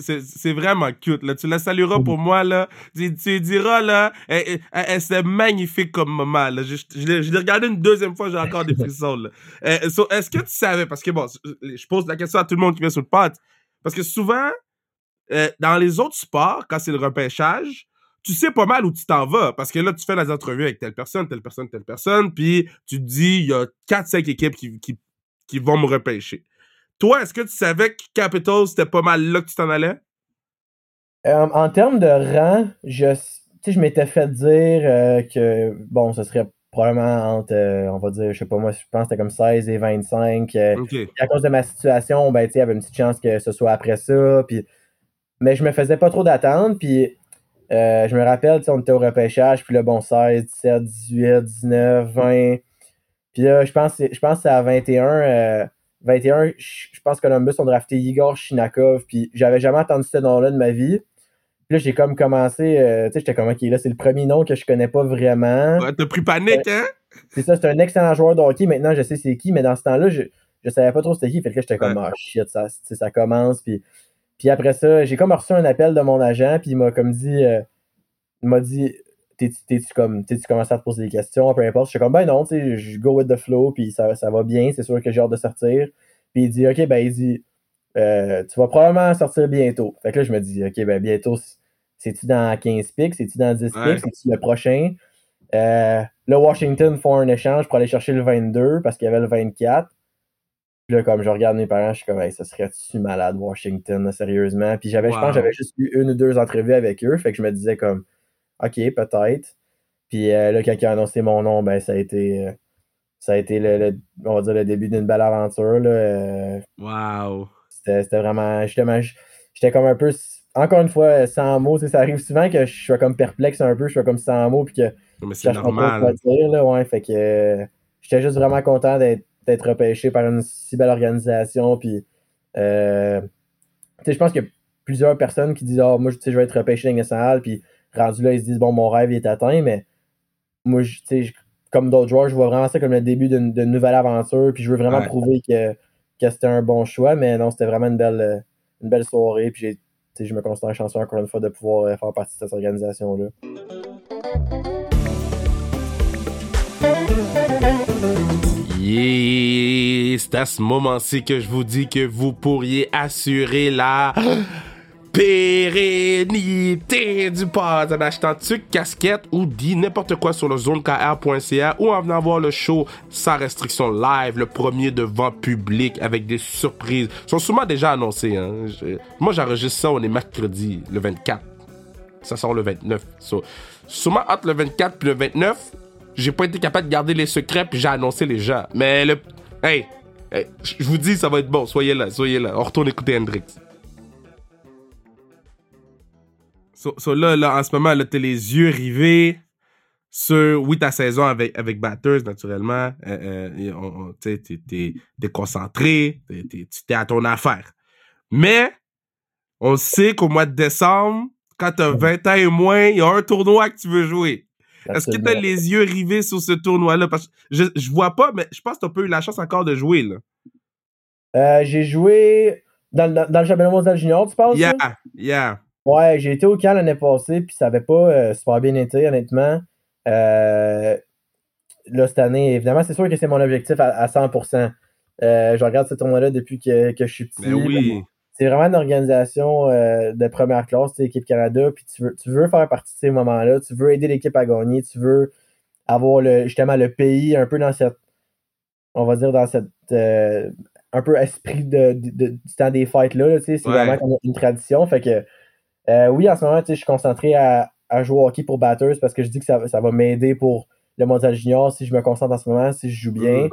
C'est vraiment cute. Là. Tu la salueras pour moi. Là. Tu, tu diras, là, elle, c'est magnifique comme maman. Là. Je, je, l'ai regardé une deuxième fois, j'ai encore des frissons. Euh, Est-ce que tu savais, parce que bon, je pose la question à tout le monde qui vient sur le pot, parce que souvent, euh, dans les autres sports, quand c'est le repêchage, tu sais pas mal où tu t'en vas. Parce que là, tu fais les entrevues avec telle personne, telle personne, telle personne, puis tu te dis, il y a 4-5 équipes qui, qui, qui vont me repêcher. Toi, est-ce que tu savais que Capitals, c'était pas mal là que tu t'en allais? Euh, en termes de rang, je, je m'étais fait dire euh, que, bon, ce serait probablement entre, euh, on va dire, je sais pas moi, je pense que c'était comme 16 et 25. à cause de ma situation, ben, il y avait une petite chance que ce soit après ça. Puis, mais je me faisais pas trop d'attente. Puis, je me rappelle, on était au repêchage. Puis là, bon, 16, 17, 18, 19, 20. Puis là, je pense, je pense que c'est à 21 21, je pense que Columbus ont drafté Igor Shinakov, puis j'avais jamais entendu ce nom-là de ma vie. Puis là, j'ai comme commencé, euh, tu sais, j'étais comme, ok, là, c'est le premier nom que je connais pas vraiment. Ouais, t'as pris panique, hein? C'est ça, c'est un excellent joueur de hockey. Maintenant, je sais c'est qui, mais dans ce temps-là, je, je savais pas trop c'était qui. Fait que là, j'étais comme, ah, shit, ça, ça commence. Puis, puis après ça, j'ai comme reçu un appel de mon agent, puis il m'a comme dit, euh, il m'a dit, t'es-tu comme, tu commences à te poser des questions, peu importe. Je suis comme, ben non, tu sais, je go with the flow, puis ça, ça va bien, c'est sûr que j'ai hâte de sortir. Puis il dit, OK, ben il dit, euh, tu vas probablement sortir bientôt. Fait que là, je me dis, OK, ben bientôt, c'est-tu dans 15 pics, c'est-tu dans 10 pics, c'est-tu le prochain? Euh, là, Washington font un échange pour aller chercher le 22 parce qu'il y avait le 24. Puis là, comme je regarde mes parents, je suis comme, hey, ça serait-tu malade, Washington, sérieusement? Puis j'avais, je pense, j'avais juste eu une ou deux entrevues avec eux. Fait que je me disais comme, OK, peut-être. Puis euh, là, quand il a annoncé mon nom, ben, ça a été, euh, ça a été le, on va dire, le début d'une belle aventure. Là. Euh. wow! C'était vraiment, justement, j'étais comme un peu, encore une fois, sans mots. Ça arrive souvent que je sois comme perplexe un peu, je sois comme sans mots, puis que Mais c'est normal. dire, là, ouais, fait que j'étais juste vraiment content d'être repêché par une si belle organisation. Puis, euh, je pense qu'il y a plusieurs personnes qui disent, oh, moi, je vais être repêché dans nationale, puis rendu là, ils se disent, bon, mon rêve est atteint, mais moi, sais, comme d'autres joueurs, je vois vraiment ça comme le début d'une nouvelle aventure, puis je veux vraiment prouver que, que c'était un bon choix, mais non, c'était vraiment une belle, une belle soirée, puis je me considère chanceux encore une fois de pouvoir euh, faire partie de cette organisation-là. Yeah, c'est à ce moment-ci que je vous dis que vous pourriez assurer la pérennité du pod en achetant tuc, casquette ou dit n'importe quoi sur le zonekr.ca ou en venant voir le show sans restriction live, le premier devant public avec des surprises. Ils sont souvent déjà annoncés. Hein. moi, j'enregistre ça, on est mercredi, le 24. Ça sort le 29. So, souvent entre le 24 puis le 29, j'ai pas été capable de garder les secrets puis j'ai annoncé les gens. Mais le... Hey, hey je vous dis, ça va être bon. Soyez là, soyez là. On retourne écouter Hendrix. So, so là, là, en ce moment, là, t'as les yeux rivés sur, oui, ta saison avec, avec Batters, naturellement. Euh, euh, on- on- tu t'es, t'es, concentré, t'es, t'es, tu- t'es à ton affaire. Mais, on sait qu'au mois de décembre, quand t'as 20 ans et moins, il y a un tournoi que tu veux jouer. Est-ce que t'as les yeux rivés sur ce tournoi-là? Parce que je, je vois pas, mais je pense que t'as pas eu la chance encore de jouer, là. Euh, j'ai joué dans, dans, dans le championnat mondial junior, tu penses? Yeah, ça? yeah. Ouais, j'ai été au camp l'année passée, puis ça avait pas euh, super bien été, honnêtement. Euh, là, cette année, évidemment, c'est sûr que c'est mon objectif à, à 100%. Euh, je regarde ce tournoi-là depuis que, que je suis petit. Ben oui. C'est vraiment une organisation de première classe, tu sais, équipe Canada, puis tu veux, tu veux faire partie de ces moments-là, tu veux aider l'équipe à gagner, tu veux avoir le, justement le pays un peu dans cette, on va dire, dans cette, un peu esprit de, de- de- du temps des fêtes-là, là, tu sais, c'est Ouais. vraiment une tradition, fait que, euh, oui, en ce moment, je suis concentré à, à jouer au hockey pour Batters parce que je dis que ça, ça va m'aider pour le mondial junior si je me concentre en ce moment, si je joue bien. Mhm.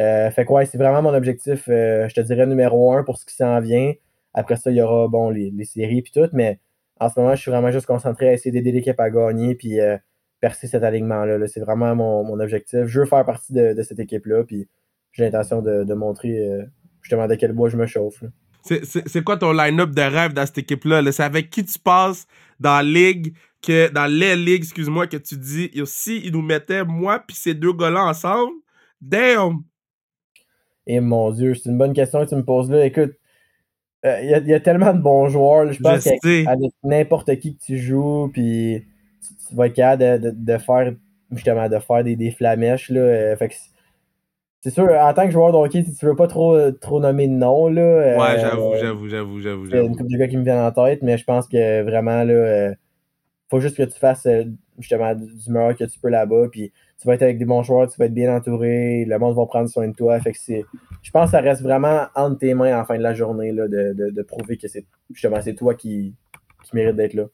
Euh, fait que ouais, c'est vraiment mon objectif, euh, je te dirais numéro un pour ce qui s'en vient. Après ça, il y aura bon les, les séries puis tout, mais en ce moment, je suis vraiment juste concentré à essayer d'aider l'équipe à gagner puis euh, percer cet alignement-là. là. C'est vraiment mon, mon objectif. Je veux faire partie de, de cette équipe-là, puis j'ai l'intention de, de montrer justement de quel bois je me chauffe. là. C'est- quoi ton line-up de rêve dans cette équipe-là? là? C'est avec qui tu passes dans la ligue, que, dans les ligues, excuse-moi, que tu dis, si ils nous mettaient moi puis ces deux gars-là ensemble, damn! Et mon Dieu, c'est une bonne question que tu me poses là. Écoute, euh, il y, a- il y a tellement de bons joueurs. là. Je pense qu'avec avec n'importe qui que tu joues, puis tu, tu vas être capable de, de- de faire justement de faire des, des flamèches. Là, euh, fait que c'est- sûr, en tant que joueur de hockey, si tu veux pas trop, euh, trop nommer de nom, là. euh, Ouais, j'avoue, j'avoue, j'avoue, j'avoue, il y a une couple de gars qui me viennent en tête, mais je pense que vraiment, là, euh, faut juste que tu fasses euh, justement du du meilleur que tu peux là-bas. Puis tu vas être avec des bons joueurs, tu vas être bien entouré, le monde va prendre soin de toi. Fait que c'est. Je pense que ça reste vraiment entre tes mains en fin de la journée là, de, de, de prouver que c'est justement c'est toi qui, qui mérite d'être là.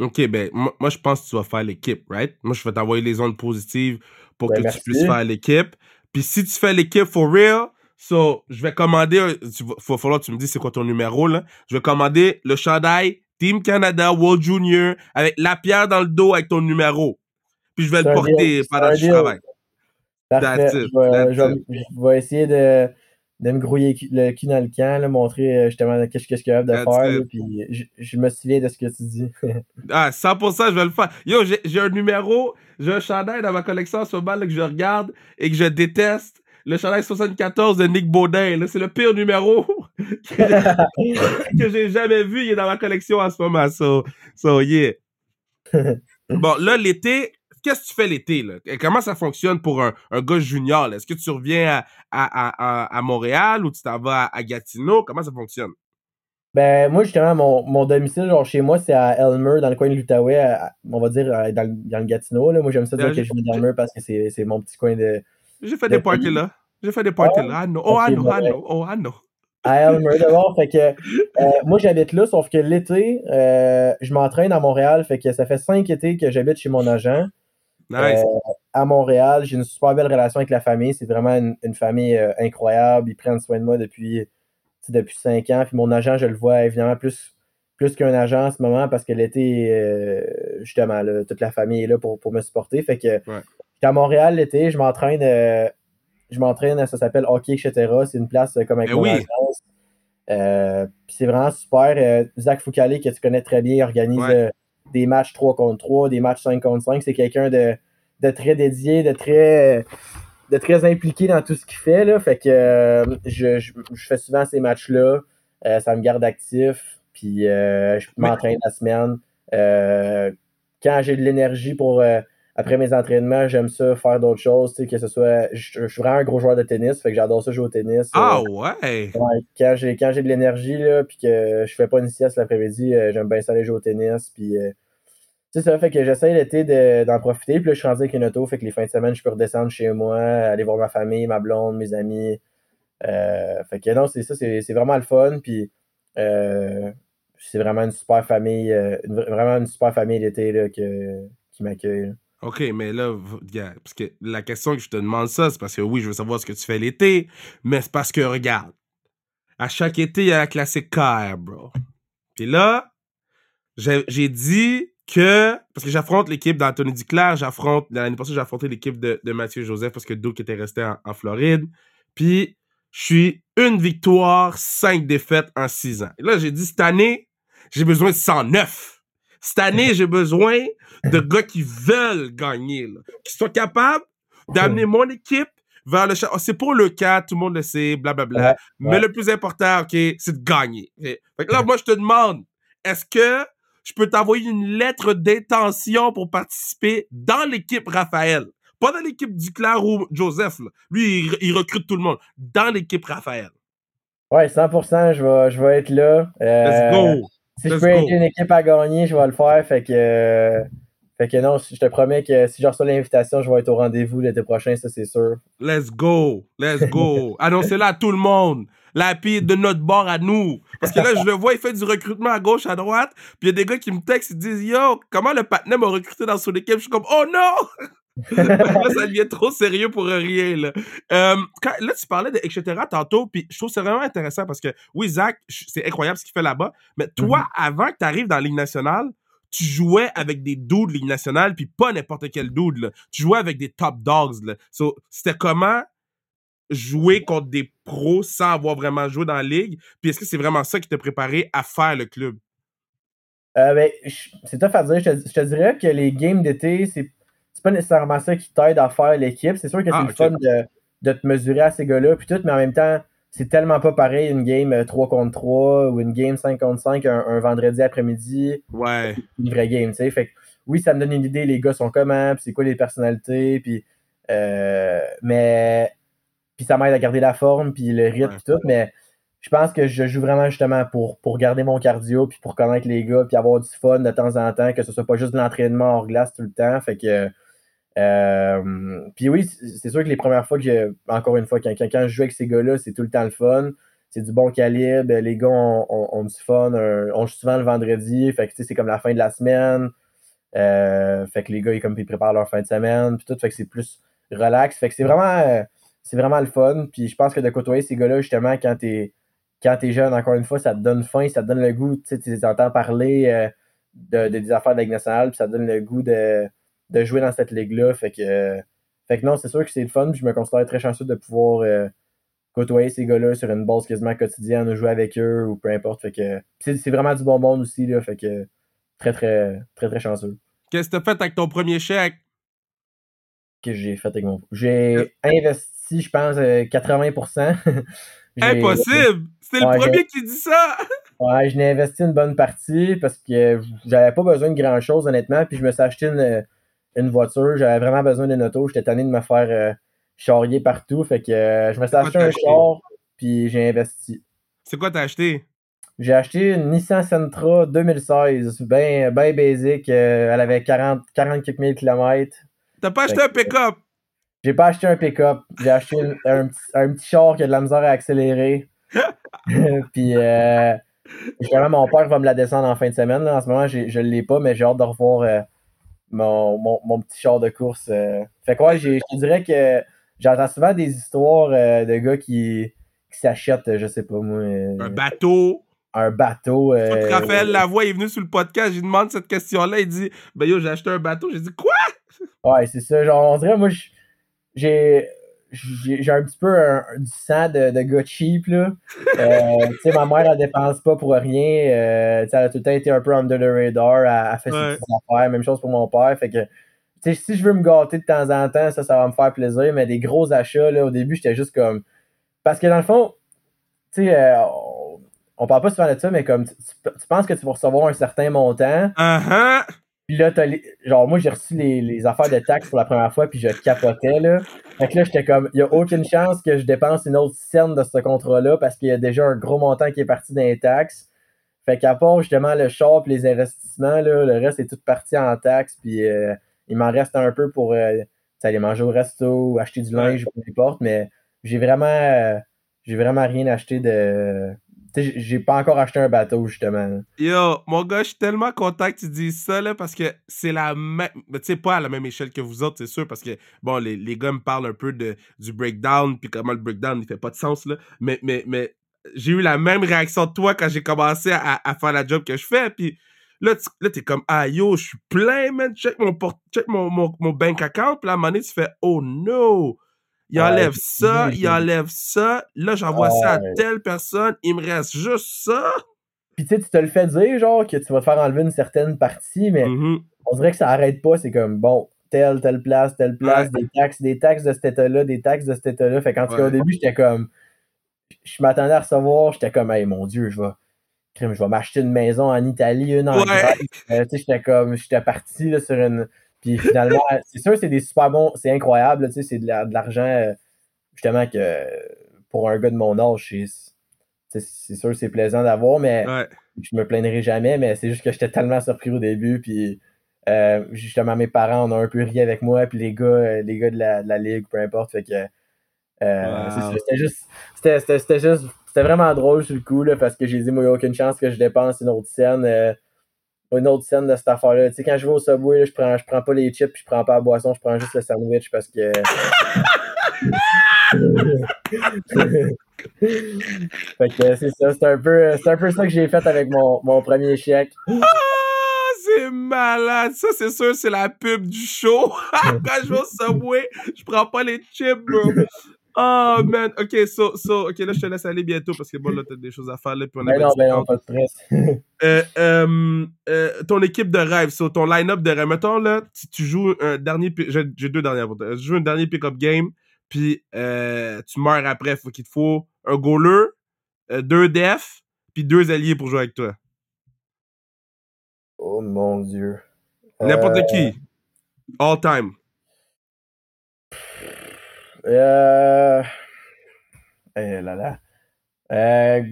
Ok, ben, moi, moi, je pense que tu vas faire l'équipe, right? Moi, je vais t'envoyer les ondes positives pour Ben, que merci. tu puisses faire l'équipe. Puis si tu fais l'équipe for real, so, je vais commander, vas- faut falloir que tu me dis c'est quoi ton numéro, là. Je vais commander le chandail Team Canada World Junior avec la pierre dans le dos avec ton numéro. Puis je vais le porter pendant que je travaille. That's it, that's je vais- je vais essayer de, de me grouiller le cul dans le camp, là, montrer euh, justement qu'est-ce que je suis capable de That's faire. là, puis je, je me souviens de ce que tu dis. Ah, 100%, je vais le faire. Yo, j'ai un numéro, j'ai un chandail dans ma collection en ce moment là, que je regarde et que je déteste. Le chandail 74 de Nick Baudin. C'est le pire numéro que j'ai- que j'ai jamais vu. Il est dans ma collection en ce moment. So, so yeah. Bon, là, l'été, qu'est-ce que tu fais l'été? là? Et Comment ça fonctionne pour un, un gars junior? là? Est-ce que tu reviens à, à, à, à Montréal ou tu t'en vas à, Gatineau? Comment ça fonctionne? Ben, moi, justement, mon, mon domicile, genre chez moi, c'est à Elmer, dans le coin de l'Outaouais, on va dire euh, dans, le- dans le Gatineau. Là. Moi, j'aime ça dire que je viens d'Elmer parce que c'est c'est mon petit coin de. J'ai fait Le des parties là. J'ai fait des parties là. Know. Oh, I Ok, know, I ben, know. Oh, I know. À Elmer, d'abord. Fait que euh, moi, j'habite là, sauf que l'été, euh, je m'entraîne à Montréal. Fait que ça fait cinq étés que j'habite chez mon agent. Nice. Euh, à Montréal, j'ai une super belle relation avec la famille. C'est vraiment une, une famille euh, incroyable. Ils prennent soin de moi depuis, depuis cinq ans. Puis mon agent, je le vois évidemment plus, plus qu'un agent en ce moment parce que l'été, euh, justement, là, toute la famille est là pour, pour me supporter. Fait que Ouais. à Montréal l'été, je m'entraîne. euh, je m'entraîne, ça s'appelle Hockey, etc. C'est une place comme avec Ben mon oui. c'est vraiment super. Zach Foucalé, que tu connais très bien, organise Ouais. Des matchs 3 contre 3, des matchs 5 contre 5. C'est quelqu'un de, de très dédié, de très, de très impliqué dans tout ce qu'il fait. Là. Fait que euh, je, je, je fais souvent ces matchs-là. Euh, ça me garde actif. Puis euh, je m'entraîne la semaine. Quand j'ai de l'énergie pour après mes entraînements, j'aime ça faire d'autres choses. tu sais, Que ce soit. Je, je suis vraiment un gros joueur de tennis. Fait que j'adore ça jouer au tennis. Ah Euh, ouais. Ouais, quand j'ai quand j'ai de l'énergie là puis que je fais pas une sieste l'après-midi, euh, j'aime bien ça aller jouer au tennis puis euh, c'est ça fait que j'essaie l'été de- d'en profiter puis là je suis rendu avec une auto fait que les fins de semaine je peux redescendre chez moi, aller voir ma famille, ma blonde, mes amis. Fait que non, c'est ça c'est c'est vraiment le fun puis c'est vraiment une super famille une- vraiment une super famille l'été là que qui m'accueille. OK, mais là, gars, parce que la question que je te demande ça, c'est parce que oui, je veux savoir ce que tu fais l'été, mais c'est parce que, regarde, à chaque été, il y a la classique KR, bro. Puis là, j'ai dit que, parce que j'affronte l'équipe d'Anthony Duclair, j'affronte, l'année passée, j'ai affronté l'équipe de, de Mathieu Joseph parce que Duke était resté en, Floride. Puis, je suis une victoire, cinq défaites en six ans. Et là, j'ai dit, cette année, j'ai besoin de 109. Cette année, j'ai besoin de gars qui veulent gagner, qui soient capables d'amener mon équipe vers le oh, C'est pour le cas, tout le monde le sait, blablabla. Mais le plus important, OK, c'est de gagner. Fait que là, moi, je te demande, est-ce que je peux t'envoyer une lettre d'intention pour participer dans l'équipe Raphaël? Pas dans l'équipe Duclair ou Joseph. Lui, il, recrute tout le monde. Dans l'équipe Raphaël. Ouais, 100%, je vais, je vais être là. Euh, Let's go! Si je peux aider une équipe à gagner, je vais le faire. Fait que, euh, fait que non, je te promets que si je reçois l'invitation, je vais être au rendez-vous l'été prochain, ça c'est sûr. Let's go! Let's go! Annoncez-le à tout le monde! La pire de notre bord à nous. Parce que là, je le vois, il fait du recrutement à gauche, à droite. Puis il y a des gars qui me textent, ils disent Yo, comment le patinet m'a recruté dans son équipe? Je suis comme Oh non! Là, ça devient trop sérieux pour rien. Là, euh, là tu parlais de etc. tantôt, puis je trouve que c'est vraiment intéressant parce que, oui, Zach, c'est incroyable ce qu'il fait là-bas, mais toi, mm-hmm. avant que tu arrives dans la Ligue nationale, tu jouais avec des dudes Ligue nationale, puis pas n'importe quel dude. Là. Tu jouais avec des top dogs. Là. c'était comment jouer contre des pros sans avoir vraiment joué dans la ligue? Puis est-ce que c'est vraiment ça qui t'a préparé à faire le club? Euh, ben, c'est tough à dire. Je te, dirais que les games d'été, c'est pas nécessairement ça qui t'aide à faire l'équipe. C'est sûr que c'est ah, le fun de, de, te mesurer à ces gars-là, puis tout, mais en même temps, c'est tellement pas pareil une game 3 euh, contre 3 ou une game 5 contre 5 un, vendredi après-midi. Ouais. Une vraie game, tu sais. Fait oui, ça me donne une idée, les gars sont comment, puis c'est quoi les personnalités, puis. Euh, mais. Puis ça m'aide à garder la forme, puis le rythme, puis tout, mais je pense que je joue vraiment justement pour, pour garder mon cardio, puis pour connaître les gars, puis avoir du fun de temps en temps, que ce soit pas juste de l'entraînement hors glace tout le temps. Fait que euh, puis oui, c'est sûr que les premières fois que encore une fois, quand, quand, je joue avec ces gars-là, c'est tout le temps le fun. C'est du bon calibre. Les gars ont, du fun. on joue souvent le vendredi. Fait que c'est comme la fin de la semaine. Euh, fait que les gars, ils, comme, ils préparent leur fin de semaine. Puis tout. Fait que c'est plus relax. Fait que c'est vraiment, c'est vraiment le fun. Puis je pense que de côtoyer ces gars-là, justement, quand t'es, quand t'es jeune, encore une fois, ça te donne faim, ça te donne le goût. Tu entends parler euh, de, des affaires de la Ligue nationale. Puis ça te donne le goût de de jouer dans cette ligue-là. Fait que, fait que non, c'est sûr que c'est le fun. je me considère très chanceux de pouvoir euh, côtoyer ces gars-là sur une base quasiment quotidienne, de jouer avec eux ou peu importe. Fait que c'est vraiment du bon monde aussi. Là, fait que très, très, très, très chanceux. Qu'est-ce que tu as fait avec ton premier chèque? Que j'ai fait avec mon. J'ai investi, je pense, 80%. Impossible! C'est le premier qui dit ça! ouais, je n'ai investi une bonne partie parce que j'avais pas besoin de grand chose, honnêtement. Puis je me suis acheté une, une voiture. J'avais vraiment besoin d'une auto. J'étais tanné de me faire euh, charrier partout. Fait que euh, je me suis acheté un char, puis j'ai investi. C'est quoi t'as acheté? J'ai acheté une Nissan Sentra 2016, bien ben basic. Euh, elle avait 40, 40 000 km. T'as pas acheté un pick-up? J'ai pas acheté un pick-up. J'ai acheté un, petit, char qui a de la misère à accélérer. puis, euh, mon père va me la descendre en fin de semaine. En ce moment, je l'ai pas, mais j'ai hâte de revoir mon, petit char de course. Euh. Fait quoi, je dirais que j'entends souvent des histoires euh, de gars qui, qui s'achètent, je sais pas moi. Euh, un bateau. Un bateau. Raphaël Lavoie est venu sur le podcast, je lui demande cette question-là, il dit Ben yo, j'ai acheté un bateau. J'ai dit Quoi? Ouais, c'est ça. Genre, on dirait, moi, j'ai j'ai un petit peu du sang de, de gars cheap, là. Euh, tu sais, ma mère, elle dépense pas pour rien. Euh, elle a tout le temps été un peu under the radar. Elle, fait ses petites affaires. Même chose pour mon père. Fait que, si je veux me gâter de temps en temps, ça, ça va me faire plaisir. Mais des gros achats, là, au début, j'étais juste comme... Parce que dans le fond, tu sais, euh, on, parle pas souvent de ça, mais comme, tu, penses que tu vas recevoir un certain montant. Uh-huh. Puis là, genre, moi, j'ai reçu les, affaires de taxes pour la première fois, puis je capotais, là. Fait que là, j'étais comme, il n'y a aucune chance que je dépense une autre scène de ce contrat-là parce qu'il y a déjà un gros montant qui est parti dans les taxes. Fait qu'à part justement le shop, les investissements, là, le reste est tout parti en taxes, puis euh, il m'en reste un peu pour euh, aller manger au resto, acheter du linge, peu importe, mais j'ai vraiment, euh, j'ai vraiment rien acheté de, j'ai pas encore acheté un bateau, justement. Yo, mon gars, je suis tellement content que tu dises ça, là, parce que c'est la même. Tu sais, pas à la même échelle que vous autres, c'est sûr, parce que, bon, les, les gars me parlent un peu de, du breakdown, puis comment le breakdown, il fait pas de sens, là. Mais, mais, mais j'ai eu la même réaction de toi quand j'ai commencé à, faire la job que je fais, puis Là, tu- là, comme, ah, yo, je suis plein, man. Check mon, check mon, mon, mon bank account. Puis là, à un moment donné, tu fais, oh no. Il enlève ça, il enlève ça. Là, j'envoie ça à telle personne. Il me reste juste ça. Puis tu sais, tu te le fais dire, genre, que tu vas te faire enlever une certaine partie, mais Mhm. on dirait que ça arrête pas. C'est comme, bon, telle, telle place, telle place, Ouais. des taxes, des taxes de cet état-là, des taxes de cet état-là. Fait qu'en tout cas, Ouais. au début, j'étais comme, je m'attendais à recevoir, j'étais comme, hey, mon Dieu, je vais, je vais m'acheter une maison en Italie, une en Ouais. Grèce. Euh, tu sais, j'étais comme, j'étais parti, là, sur une. Puis finalement, c'est sûr, c'est des super bons, c'est incroyable, tu sais, c'est de la- de l'argent, euh, justement, que pour un gars de mon âge, c'est. sûr, c'est plaisant d'avoir, mais Ouais. je me plaindrai jamais, mais c'est juste que j'étais tellement surpris au début, puis euh, justement mes parents on a un peu ri avec moi, puis les gars, euh, les gars de la, de la ligue, peu importe, fait que euh, Wow. c'était juste, c'était, c'était, c'était juste, c'était vraiment drôle sur le coup là, parce que j'ai dit moi il n'y a aucune chance que je dépense une autre scène, euh, une autre scène de cette affaire-là. Tu sais quand je vais au Subway, là, je prends, je prends pas les chips, puis je prends pas la boisson, je prends juste le sandwich parce que fait que c'est ça, c'est un peu, c'est un peu ça que j'ai fait avec mon, mon premier chèque. Ah, c'est malade. Ça, c'est sûr, c'est la pub du show. Quand je vais au Subway, je prends pas les chips, bro. Oh, man. OK, so, so, OK, là, je te laisse aller bientôt parce que bon, là, t'as des choses à faire, là, puis on a Ben non, 25 ben non, pas de stress. Euh, euh, euh, ton équipe de rêve, so, ton line-up de rêve. Mettons, là, si tu joues un dernier... J'ai deux dernières pour toi. Tu joues un dernier pick-up game, puis tu meurs après. Faut qu'il te faut un goaler, deux defs, puis deux alliés pour jouer avec toi. Oh mon dieu. N'importe qui. All time. Euh... Eh là là. Euh,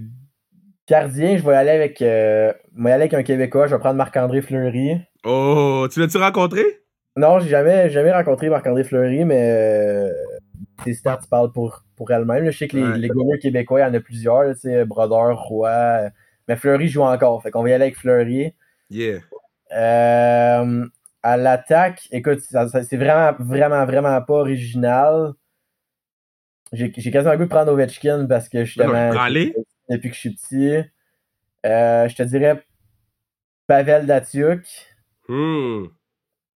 Gardien, je vais aller avec. Euh... Je vais aller avec un Québécois, je vais prendre Marc-André Fleury. Oh, tu l'as-tu rencontré? Non, j'ai jamais, jamais rencontré Marc-André Fleury, mais euh, ses stats parlent pour, pour elles-mêmes. Je sais que les, Ouais. les goalers québécois, il y en a plusieurs, là, Brodeur, Roy. euh, Mais Fleury joue encore. Fait qu'on va y aller avec Fleury. Yeah. Euh, à l'attaque, écoute, c'est vraiment, vraiment, vraiment pas original. J'ai quasiment le goût de prendre Ovechkin parce que justement, prends-les. depuis que je suis petit, euh, je te dirais Pavel Datsyuk. Hmm.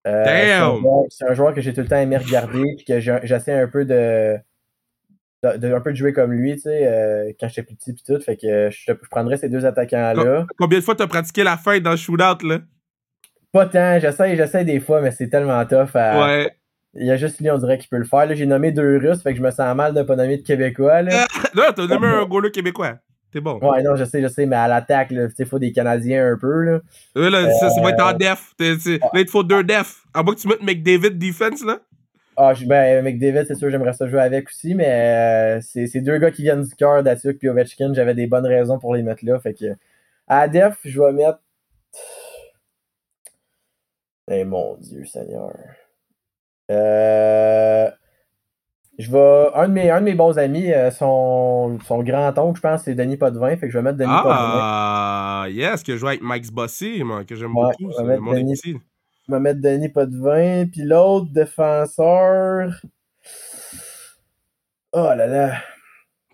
Euh, c'est un Damn! joueur- C'est un, joueur que j'ai tout le temps aimé regarder puis que j'essaie un peu de, de, de- un peu de jouer comme lui, tu sais, euh, quand j'étais plus petit puis tout. Fait que je, je prendrais ces deux attaquants-là. Combien de fois t'as pratiqué la fête dans le shootout, là? Pas tant, j'essaie, j'essaie des fois, mais c'est tellement tough à, Ouais. Il y a juste lui, on dirait qu'il peut le faire. Là, j'ai nommé deux Russes, fait que je me sens mal de pas nommer de Québécois. Là. Non, t'as nommé un goaler québécois. T'es bon. Ouais, non, je sais, je sais, mais à l'attaque, là, il faut des Canadiens un peu. Là. Euh, là, ça, ça va être en Euh, def. T'es- Là, il te faut deux def. À moins que tu mettes McDavid defense, là. Ah, je, ben, McDavid, c'est sûr, j'aimerais ça jouer avec aussi, mais euh, c'est c'est deux gars qui viennent du cœur, Datsuk puis Ovechkin. J'avais des bonnes raisons pour les mettre là. Fait que à Def, je vais mettre. Eh mon Dieu Seigneur. Euh, je vais. Un de mes, un de mes bons amis, euh, son, son grand-oncle, je pense, c'est Denis Potvin. Fait que je vais mettre Denis Potvin. Ah, yes, que je joue avec Mike Bossy, moi, que j'aime Ouais, beaucoup. mon Denis. Je vais mettre Denis Potvin. Puis l'autre défenseur. Oh là là.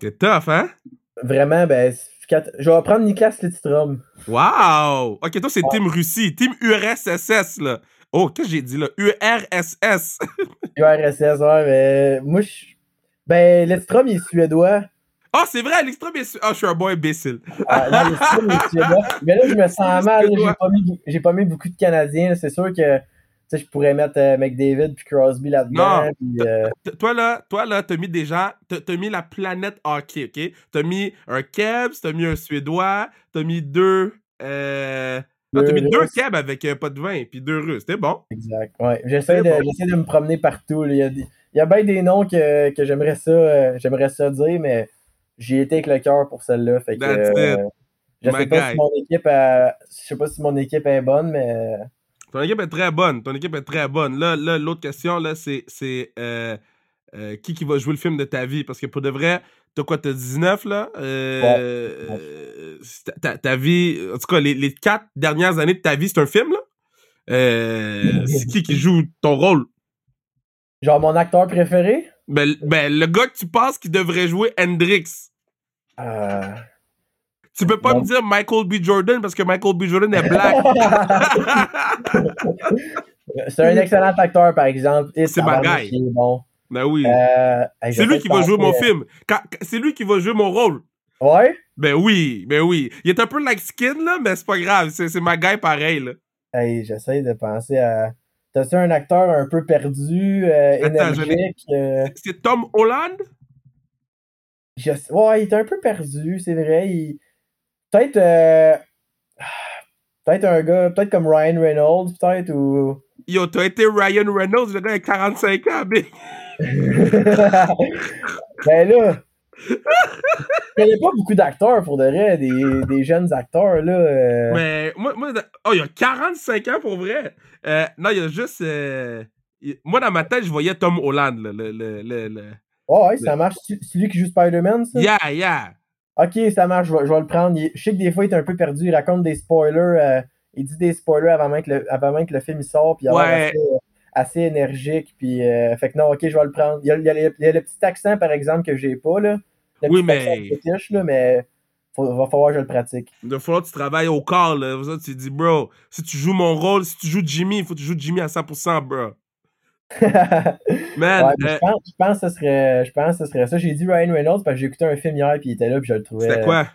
C'est tough, hein? Vraiment, ben. Je vais prendre Niklas Lidstrom. Wow! Ok, toi, c'est Team Russie. Team URSS, là. Oh, qu'est-ce que j'ai dit, là? URSS. URSS, ouais, mais. Moi, je. Ben, Lidstrom, il est suédois. Ah, c'est vrai, l'extrême est... su- Ah, je suis un bon imbécile. Ah, non, Lidstrom, est suédois. Mais là, je me sens mal. J'ai pas, mis, pas mis beaucoup de Canadiens. C'est sûr que. Tu sais, je pourrais mettre euh, McDavid puis Crosby là-dedans. Non. puis, euh, Toi, là, toi, là, t'as mis des gens... T'as t'as mis la planète hockey, OK? T'as mis un Kebs, t'as mis un Suédois, t'as mis deux... Euh... non, t'as mis deux. Kebs avec un pot de vin, puis deux Russes. C'était bon. Exact. Ouais. J'essaie de, bon. de me promener partout. Il y a, il y a bien des noms que, que j'aimerais ça, euh, j'aimerais ça dire, mais j'ai été avec le cœur pour celle-là. Fait que, euh, je My sais pas guy. si mon équipe a- je sais pas si mon équipe est bonne, mais Ton équipe est très bonne. Ton équipe est très bonne. Là, là l'autre question, là, c'est, c'est euh, euh, qui qui va jouer le film de ta vie? Parce que pour de vrai, t'as quoi, t'as 19, là? Euh, ta, vie, en tout cas, les, les quatre dernières années de ta vie, c'est un film, là? Euh, c'est qui qui joue ton rôle? genre mon acteur préféré? Ben, ben, le gars que tu penses qui devrait jouer Hendrix. Euh, Tu peux pas me dire Michael B. Jordan parce que Michael B. Jordan est black. C'est un excellent acteur, par exemple. C'est ma guy. bon. Ben oui. Euh, c'est lui qui va jouer mon film. C'est lui qui va jouer mon rôle. Ouais? Ben oui, ben oui. Il est un peu like skin, là, mais c'est pas grave. C'est ma guy pareil, là. Hey, j'essaie de penser à. T'as-tu un acteur un peu perdu, euh, Attends, énergique? euh, C'est Tom Holland? je Ouais, il est un peu perdu, c'est vrai. il- Peut-être. euh, Peut-être un gars, peut-être comme Ryan Reynolds, peut-être, ou. Yo, t'as été Ryan Reynolds, le gars a 45 ans, big. ben là. Il n'y a pas beaucoup d'acteurs pour de vrai, des, des jeunes acteurs, là. euh. Mais moi, moi, oh, il y a 45 ans pour vrai. Euh, non, il y a juste. euh, il- Moi, dans ma tête, je voyais Tom Holland, là, le. le, le, le- Ouais, ouais, ça marche. C'est lui qui joue Spider-Man, ça? Yeah, yeah. Ok, ça marche, je vais, je vais le prendre. Il- je sais que des fois, il est un peu perdu. Il raconte des spoilers. euh, il dit des spoilers avant même que le, avant même que le film il sort. Puis Ouais. assez, assez énergique. Puis, euh, fait que non, ok, je vais le prendre. Il y a, il y a le, il y a le petit accent, par exemple, que j'ai pas. Là. Le Oui, petit mais- accent british, là, mais faut, va falloir que je le pratique. Il va falloir que tu travailles au corps, là. Ça, tu dis, bro, si tu joues mon rôle, si tu joues Jimmy, il faut que tu joues Jimmy à 100%, bro. Man, Ouais, euh, je, pense, je, pense que ce serait, je pense que ce serait ça. J'ai dit Ryan Reynolds parce que j'ai écouté un film hier puis il était là puis je le trouvais. c'était quoi?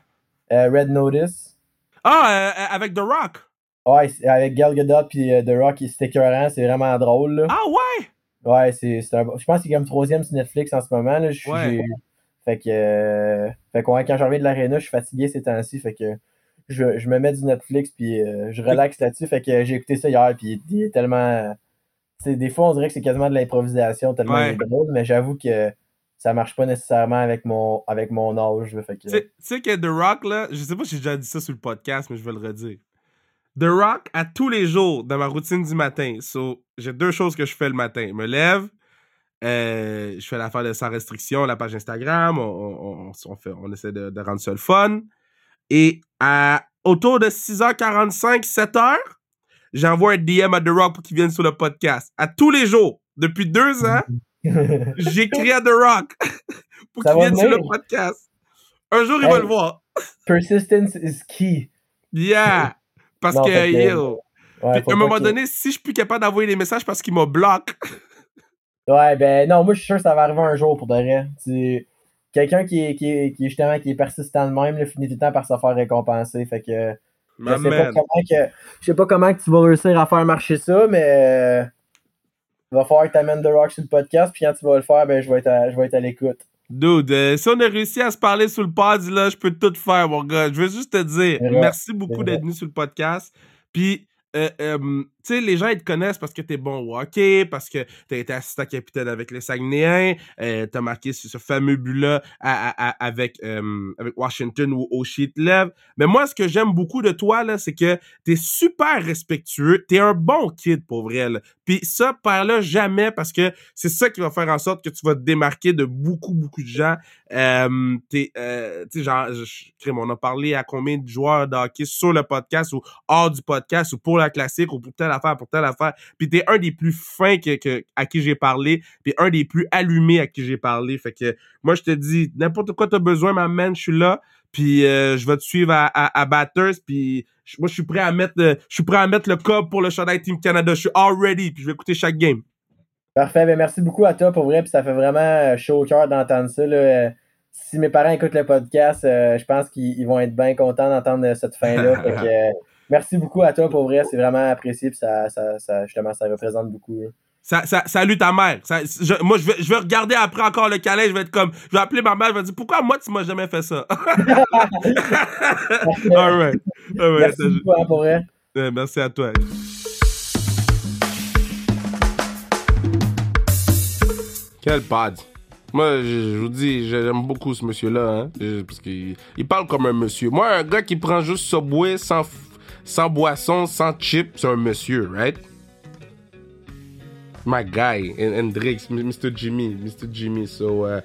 euh, Red Notice. Ah, euh, euh, avec The Rock. Ouais, c'est- avec Gal Gadot puis euh, The Rock, c'était écœurant, c'est vraiment drôle. Là. Ah ouais? Ouais, c'est c'est un... je pense qu'il est comme troisième sur Netflix en ce moment. Là. Je- Ouais. Fait que, euh, fait que ouais, quand je reviens de l'aréna, je suis fatigué ces temps-ci. Fait que je, je me mets du Netflix puis euh, je relaxe là-dessus. Fait que j'ai écouté ça hier puis il, est tellement. des fois, on dirait que c'est quasiment de l'improvisation tellement Ouais. drôle, mais j'avoue que ça marche pas nécessairement avec mon, avec mon âge. Fait que, tu sais que The Rock, là, je sais pas si j'ai déjà dit ça sur le podcast, mais je vais le redire. The Rock, à tous les jours, dans ma routine du matin, so, j'ai deux choses que je fais le matin. Je me lève, euh, je fais l'affaire de sans restriction, la page Instagram, on, on, on- on fait, on essaie de, de rendre ça le fun. Et à, autour de 6h45, 7h, j'envoie un DM à The Rock pour qu'il vienne sur le podcast. À tous les jours, depuis deux ans, j'écris à The Rock pour qu'il vienne sur le podcast. Un jour, il va le voir. Persistence is key. Yeah! Parce Non, que, fait que- yo. Ouais, Puis, faut à un moment donné, si je suis plus capable d'envoyer les messages parce qu'il me bloque, Ouais, ben non, moi je suis sûr que ça va arriver un jour pour de vrai. Tu- Quelqu'un qui est, qui, justement qui est persistant de même, là, finit tout le temps par se faire récompenser. Fait que je ma sais, pas comment que je sais pas comment que tu vas réussir à faire marcher ça, mais euh, il va falloir que tu amènes The Rock sur le podcast, puis quand tu vas le faire, ben je vais être à, je vais être à l'écoute. Dude, euh, si on a réussi à se parler sur le pod, là, je peux tout faire, mon gars. Je veux juste te dire, merci beaucoup d'être venu sur le podcast. Puis, euh, euh, tu sais, les gens, ils te connaissent parce que t'es bon au hockey, parce que t'as été assistant capitaine avec les Saguenayens, euh, t'as marqué ce fameux but-là avec, euh, avec Washington ou au Sheet Lev. Mais moi, ce que j'aime beaucoup de toi, là, c'est que t'es super respectueux. T'es un bon kid, pour vrai, là. Puis ça, perds-le jamais parce que c'est ça qui va faire en sorte que tu vas te démarquer de beaucoup, beaucoup de gens. Euh, t'es, euh, tu sais, genre, on a parlé à combien de joueurs de hockey sur le podcast ou hors du podcast ou pour la classique ou pour telle affaire, pour telle affaire. Puis t'es un des plus fins que, que, à qui j'ai parlé, puis un des plus allumés à qui j'ai parlé. Fait que moi, je te dis, n'importe quoi t'as besoin, ma man, je suis là. Puis euh, je vais te suivre à, à, à Batters. Puis moi, je suis prêt à mettre, le- je suis prêt à mettre le cob pour le chandail Team Canada. Je suis all ready. Puis je vais écouter chaque game. Parfait, ben merci beaucoup à toi pour vrai, puis ça fait vraiment euh, chaud au cœur d'entendre ça. Là. Si mes parents écoutent le podcast, euh, je pense qu'ils ils vont être bien contents d'entendre cette fin-là. Fait que, merci beaucoup à toi pour vrai, c'est vraiment apprécié, puis ça, ça, ça, justement, ça représente beaucoup. Ça, ça, salut ta mère. Ça- je- moi, je vais, je vais regarder après encore le câlin. Je vais être comme. Je vais appeler ma mère. Je vais dire Pourquoi moi, tu m'as jamais fait ça? All right. All right, Merci beaucoup hein, pour vrai. Ouais, merci à toi. Quel pad. Moi, je, je vous dis, j'aime beaucoup ce monsieur-là, hein, parce qu'il il parle comme un monsieur. Moi, un gars qui prend juste Subway sans, f- sans boisson, sans chip, c'est un monsieur, right? My guy, Hendrix, M- Mr. Jimmy, Mr. Jimmy. So, euh,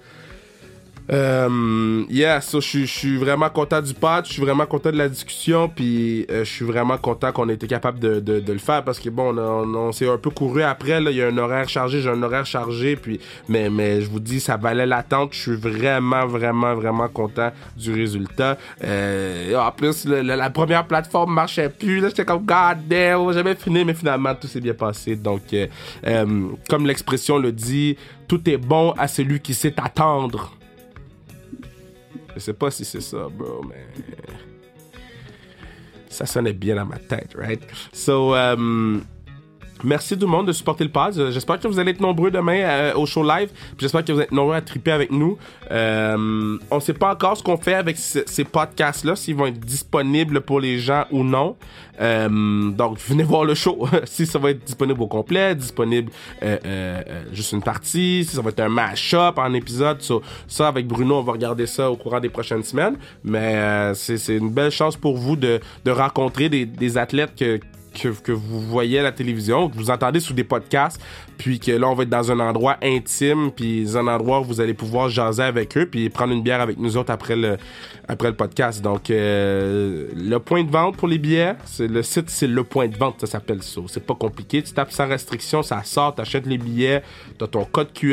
Euh, yeah, so, je, suis- vraiment content du pod, je suis vraiment content de la discussion, puis euh, je suis vraiment content qu'on ait été capable de, de, de le faire parce que bon, on, on, s'est un peu couru après, là, il y a un horaire chargé, j'ai un horaire chargé, puis mais, mais je vous dis, ça valait l'attente, je suis vraiment, vraiment, vraiment content du résultat. Euh, en plus, le- la première plateforme marchait plus, là, j'étais comme God damn, jamais fini, mais finalement, tout s'est bien passé. Donc, euh, euh, comme l'expression le dit, tout est bon à celui qui sait attendre. Je sais pas si c'est ça, bro, mais. Ça sonnait bien dans ma tête, right? So, um, merci tout le monde de supporter le pod. J'espère que vous allez être nombreux demain euh, au show live. J'espère que vous êtes nombreux à triper avec nous. Euh, on sait pas encore ce qu'on fait avec ce- ces podcasts-là, s'ils vont être disponibles pour les gens ou non. Euh, donc, venez voir le show. si ça va être disponible au complet, disponible euh, juste une partie, si ça va être un mash-up en épisode. So, ça, avec Bruno, on va regarder ça au courant des prochaines semaines. Mais c'est une belle chance pour vous de, rencontrer des athlètes que, que, vous voyez à la télévision, que vous entendez sous des podcasts, puis que là, on va être dans un endroit intime, puis un endroit où vous allez pouvoir jaser avec eux, puis prendre une bière avec nous autres après le, après le podcast. Donc, euh, le point de vente pour les billets, c'est le site, c'est le point de vente, ça s'appelle ça. C'est pas compliqué. Tu tapes sans restriction, ça sort, t'achètes les billets, t'as ton code QR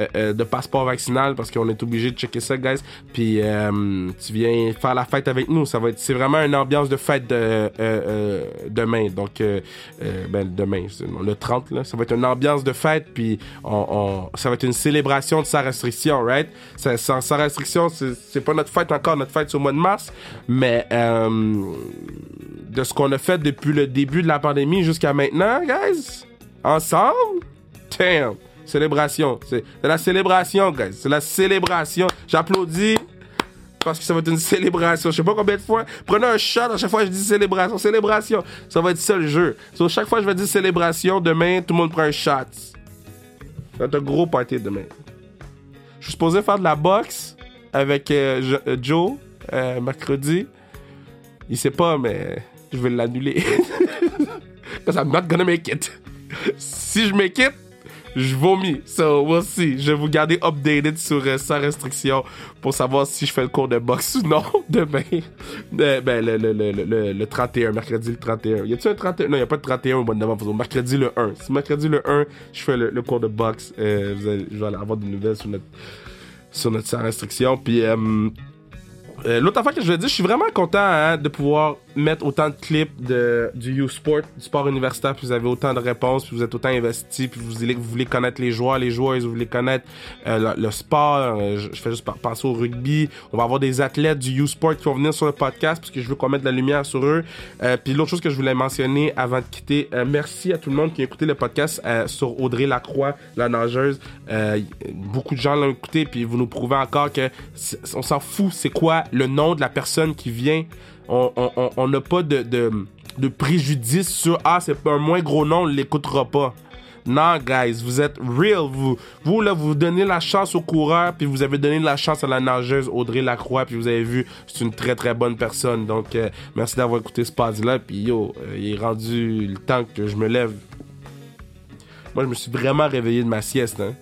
euh, euh, de passeport vaccinal parce qu'on est obligé de checker ça, guys. Puis euh, tu viens faire la fête avec nous. Ça va être, c'est vraiment une ambiance de fête de, euh, euh, demain. Donc, ben demain, le 30 là, ça va être une ambiance de fête. Puis on, on- ça va être une célébration de sans restriction, right? Sans, sans restriction, c'est, c'est pas notre fête encore. Notre fête au mois de mars, mais euh, de ce qu'on a fait depuis le début de la pandémie jusqu'à maintenant, guys, ensemble, damn, célébration. C'est la célébration, guys. C'est la célébration. J'applaudis parce que ça va être une célébration. Je sais pas combien de fois. Prenez un shot à chaque fois je dis célébration. Célébration. Ça va être ça le jeu. So, chaque fois que je vais dire célébration, demain, tout le monde prend un shot. Ça va être un gros party demain. Je suis supposé faire de la boxe avec euh, euh, Joe euh, mercredi. Il sait pas, mais je vais l'annuler. Because I'm not gonna make it. si je make it, je vomis. So, we'll see. Je vais vous garder updated sur euh, sans restriction pour savoir si je fais le cours de boxe ou non demain. Euh, ben, le, le, le, le, le 31, mercredi le 31. Y a-tu un 31? Non, y a pas de 31 au mois de novembre. Mercredi le 1. Si mercredi le 1, je fais le, le cours de boxe, euh, vous allez, je vais avoir des nouvelles sur notre, sur notre sans restriction. Puis, euh, euh, L'autre affaire que je veux dire, je suis vraiment content hein, de pouvoir mettre autant de clips de, du U-Sport, du sport universitaire, puis vous avez autant de réponses, puis vous êtes autant investi, puis vous voulez, vous voulez connaître les joueurs, les joueuses, vous voulez connaître euh, le, le sport. euh, je, fais juste penser au rugby. On va avoir des athlètes du U-Sport qui vont venir sur le podcast, parce que je veux qu'on mette de la lumière sur eux. Euh, puis l'autre chose que je voulais mentionner avant de quitter, euh, merci à tout le monde qui a écouté le podcast euh, sur Audrey Lacroix, la nageuse. Beaucoup de gens l'ont écouté, puis vous nous prouvez encore que on s'en fout, c'est quoi le nom de la personne qui vient. On n'a pas de, de, préjudice sur Ah, c'est un moins gros nom, on l'écoutera pas. Non, guys, vous êtes real. Vous, vous, là, vous donnez la chance au coureur, puis vous avez donné la chance à la nageuse Audrey Lacroix, puis vous avez vu, c'est une très très bonne personne. Donc, euh, merci d'avoir écouté ce pod-là, puis yo, euh, il est rendu le temps que je me lève. Moi, je me suis vraiment réveillé de ma sieste, hein.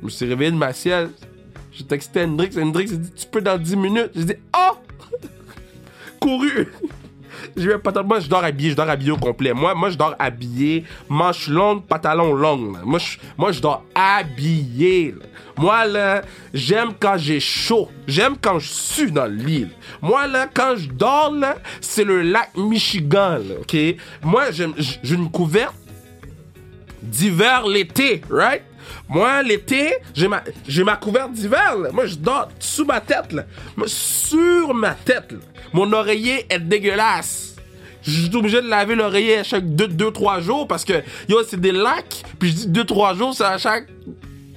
Je me suis réveillé de ma sieste. J'ai texté Hendrix, Hendrix a dit, tu peux dans 10 minutes. J'ai dit, oh! Couru! J'ai un pantalon. Moi, je dors habillé, je dors habillé au complet. Moi, moi je dors habillé, manche longue, pantalon long. Moi, je, moi, je dors habillé. Moi, là, j'aime quand j'ai chaud. J'aime quand je sue dans le lit. là. Moi, là, quand je dors, là, c'est le lac Michigan, OK? Moi, j'ai une couverte d'hiver l'été, right? Moi, l'été, j'ai ma, j'ai ma couverte d'hiver. Moi, je dors sous ma tête, là. Sur ma tête. Mon oreiller est dégueulasse. Je suis obligé de laver l'oreiller à chaque 2-3 jours parce que, yo, c'est des lacs. Puis je dis 2-3 jours, c'est à chaque.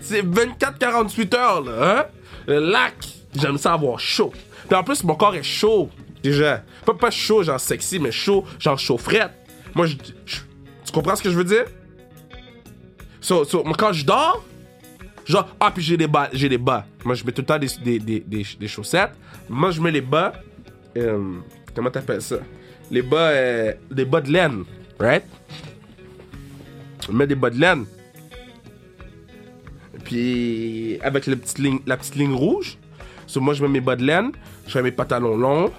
C'est 24-48 heures, là, hein? Le lac, j'aime ça avoir chaud. Puis en plus, mon corps est chaud, déjà. Pas, pas chaud, genre sexy, mais chaud, genre chaufferette. Moi, je, je- Tu comprends ce que je veux dire? So, so, quand je dors, genre, ah, puis j'ai des bas, j'ai des bas. Moi, je mets tout le temps des, des, des, des, chaussettes. Moi, je mets les bas, euh, comment t'appelles ça? Les bas, euh, des bas de laine, right? Je mets des bas de laine. Puis, avec la petite ligne, la petite ligne rouge. So, moi, je mets mes bas de laine, je mets mes pantalons longs,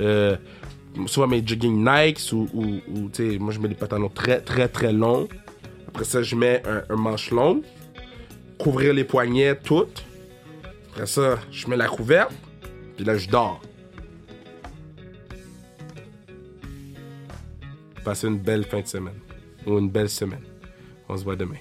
euh, soit mes jogging Nikes ou, ou, tu sais, moi, je mets des pantalons très, très, très longs. Après ça, je mets un, manche long, couvrir les poignets, toutes. Après ça, je mets la couverte, puis là, je dors. Passez une belle fin de semaine. Ou une belle semaine. On se voit demain.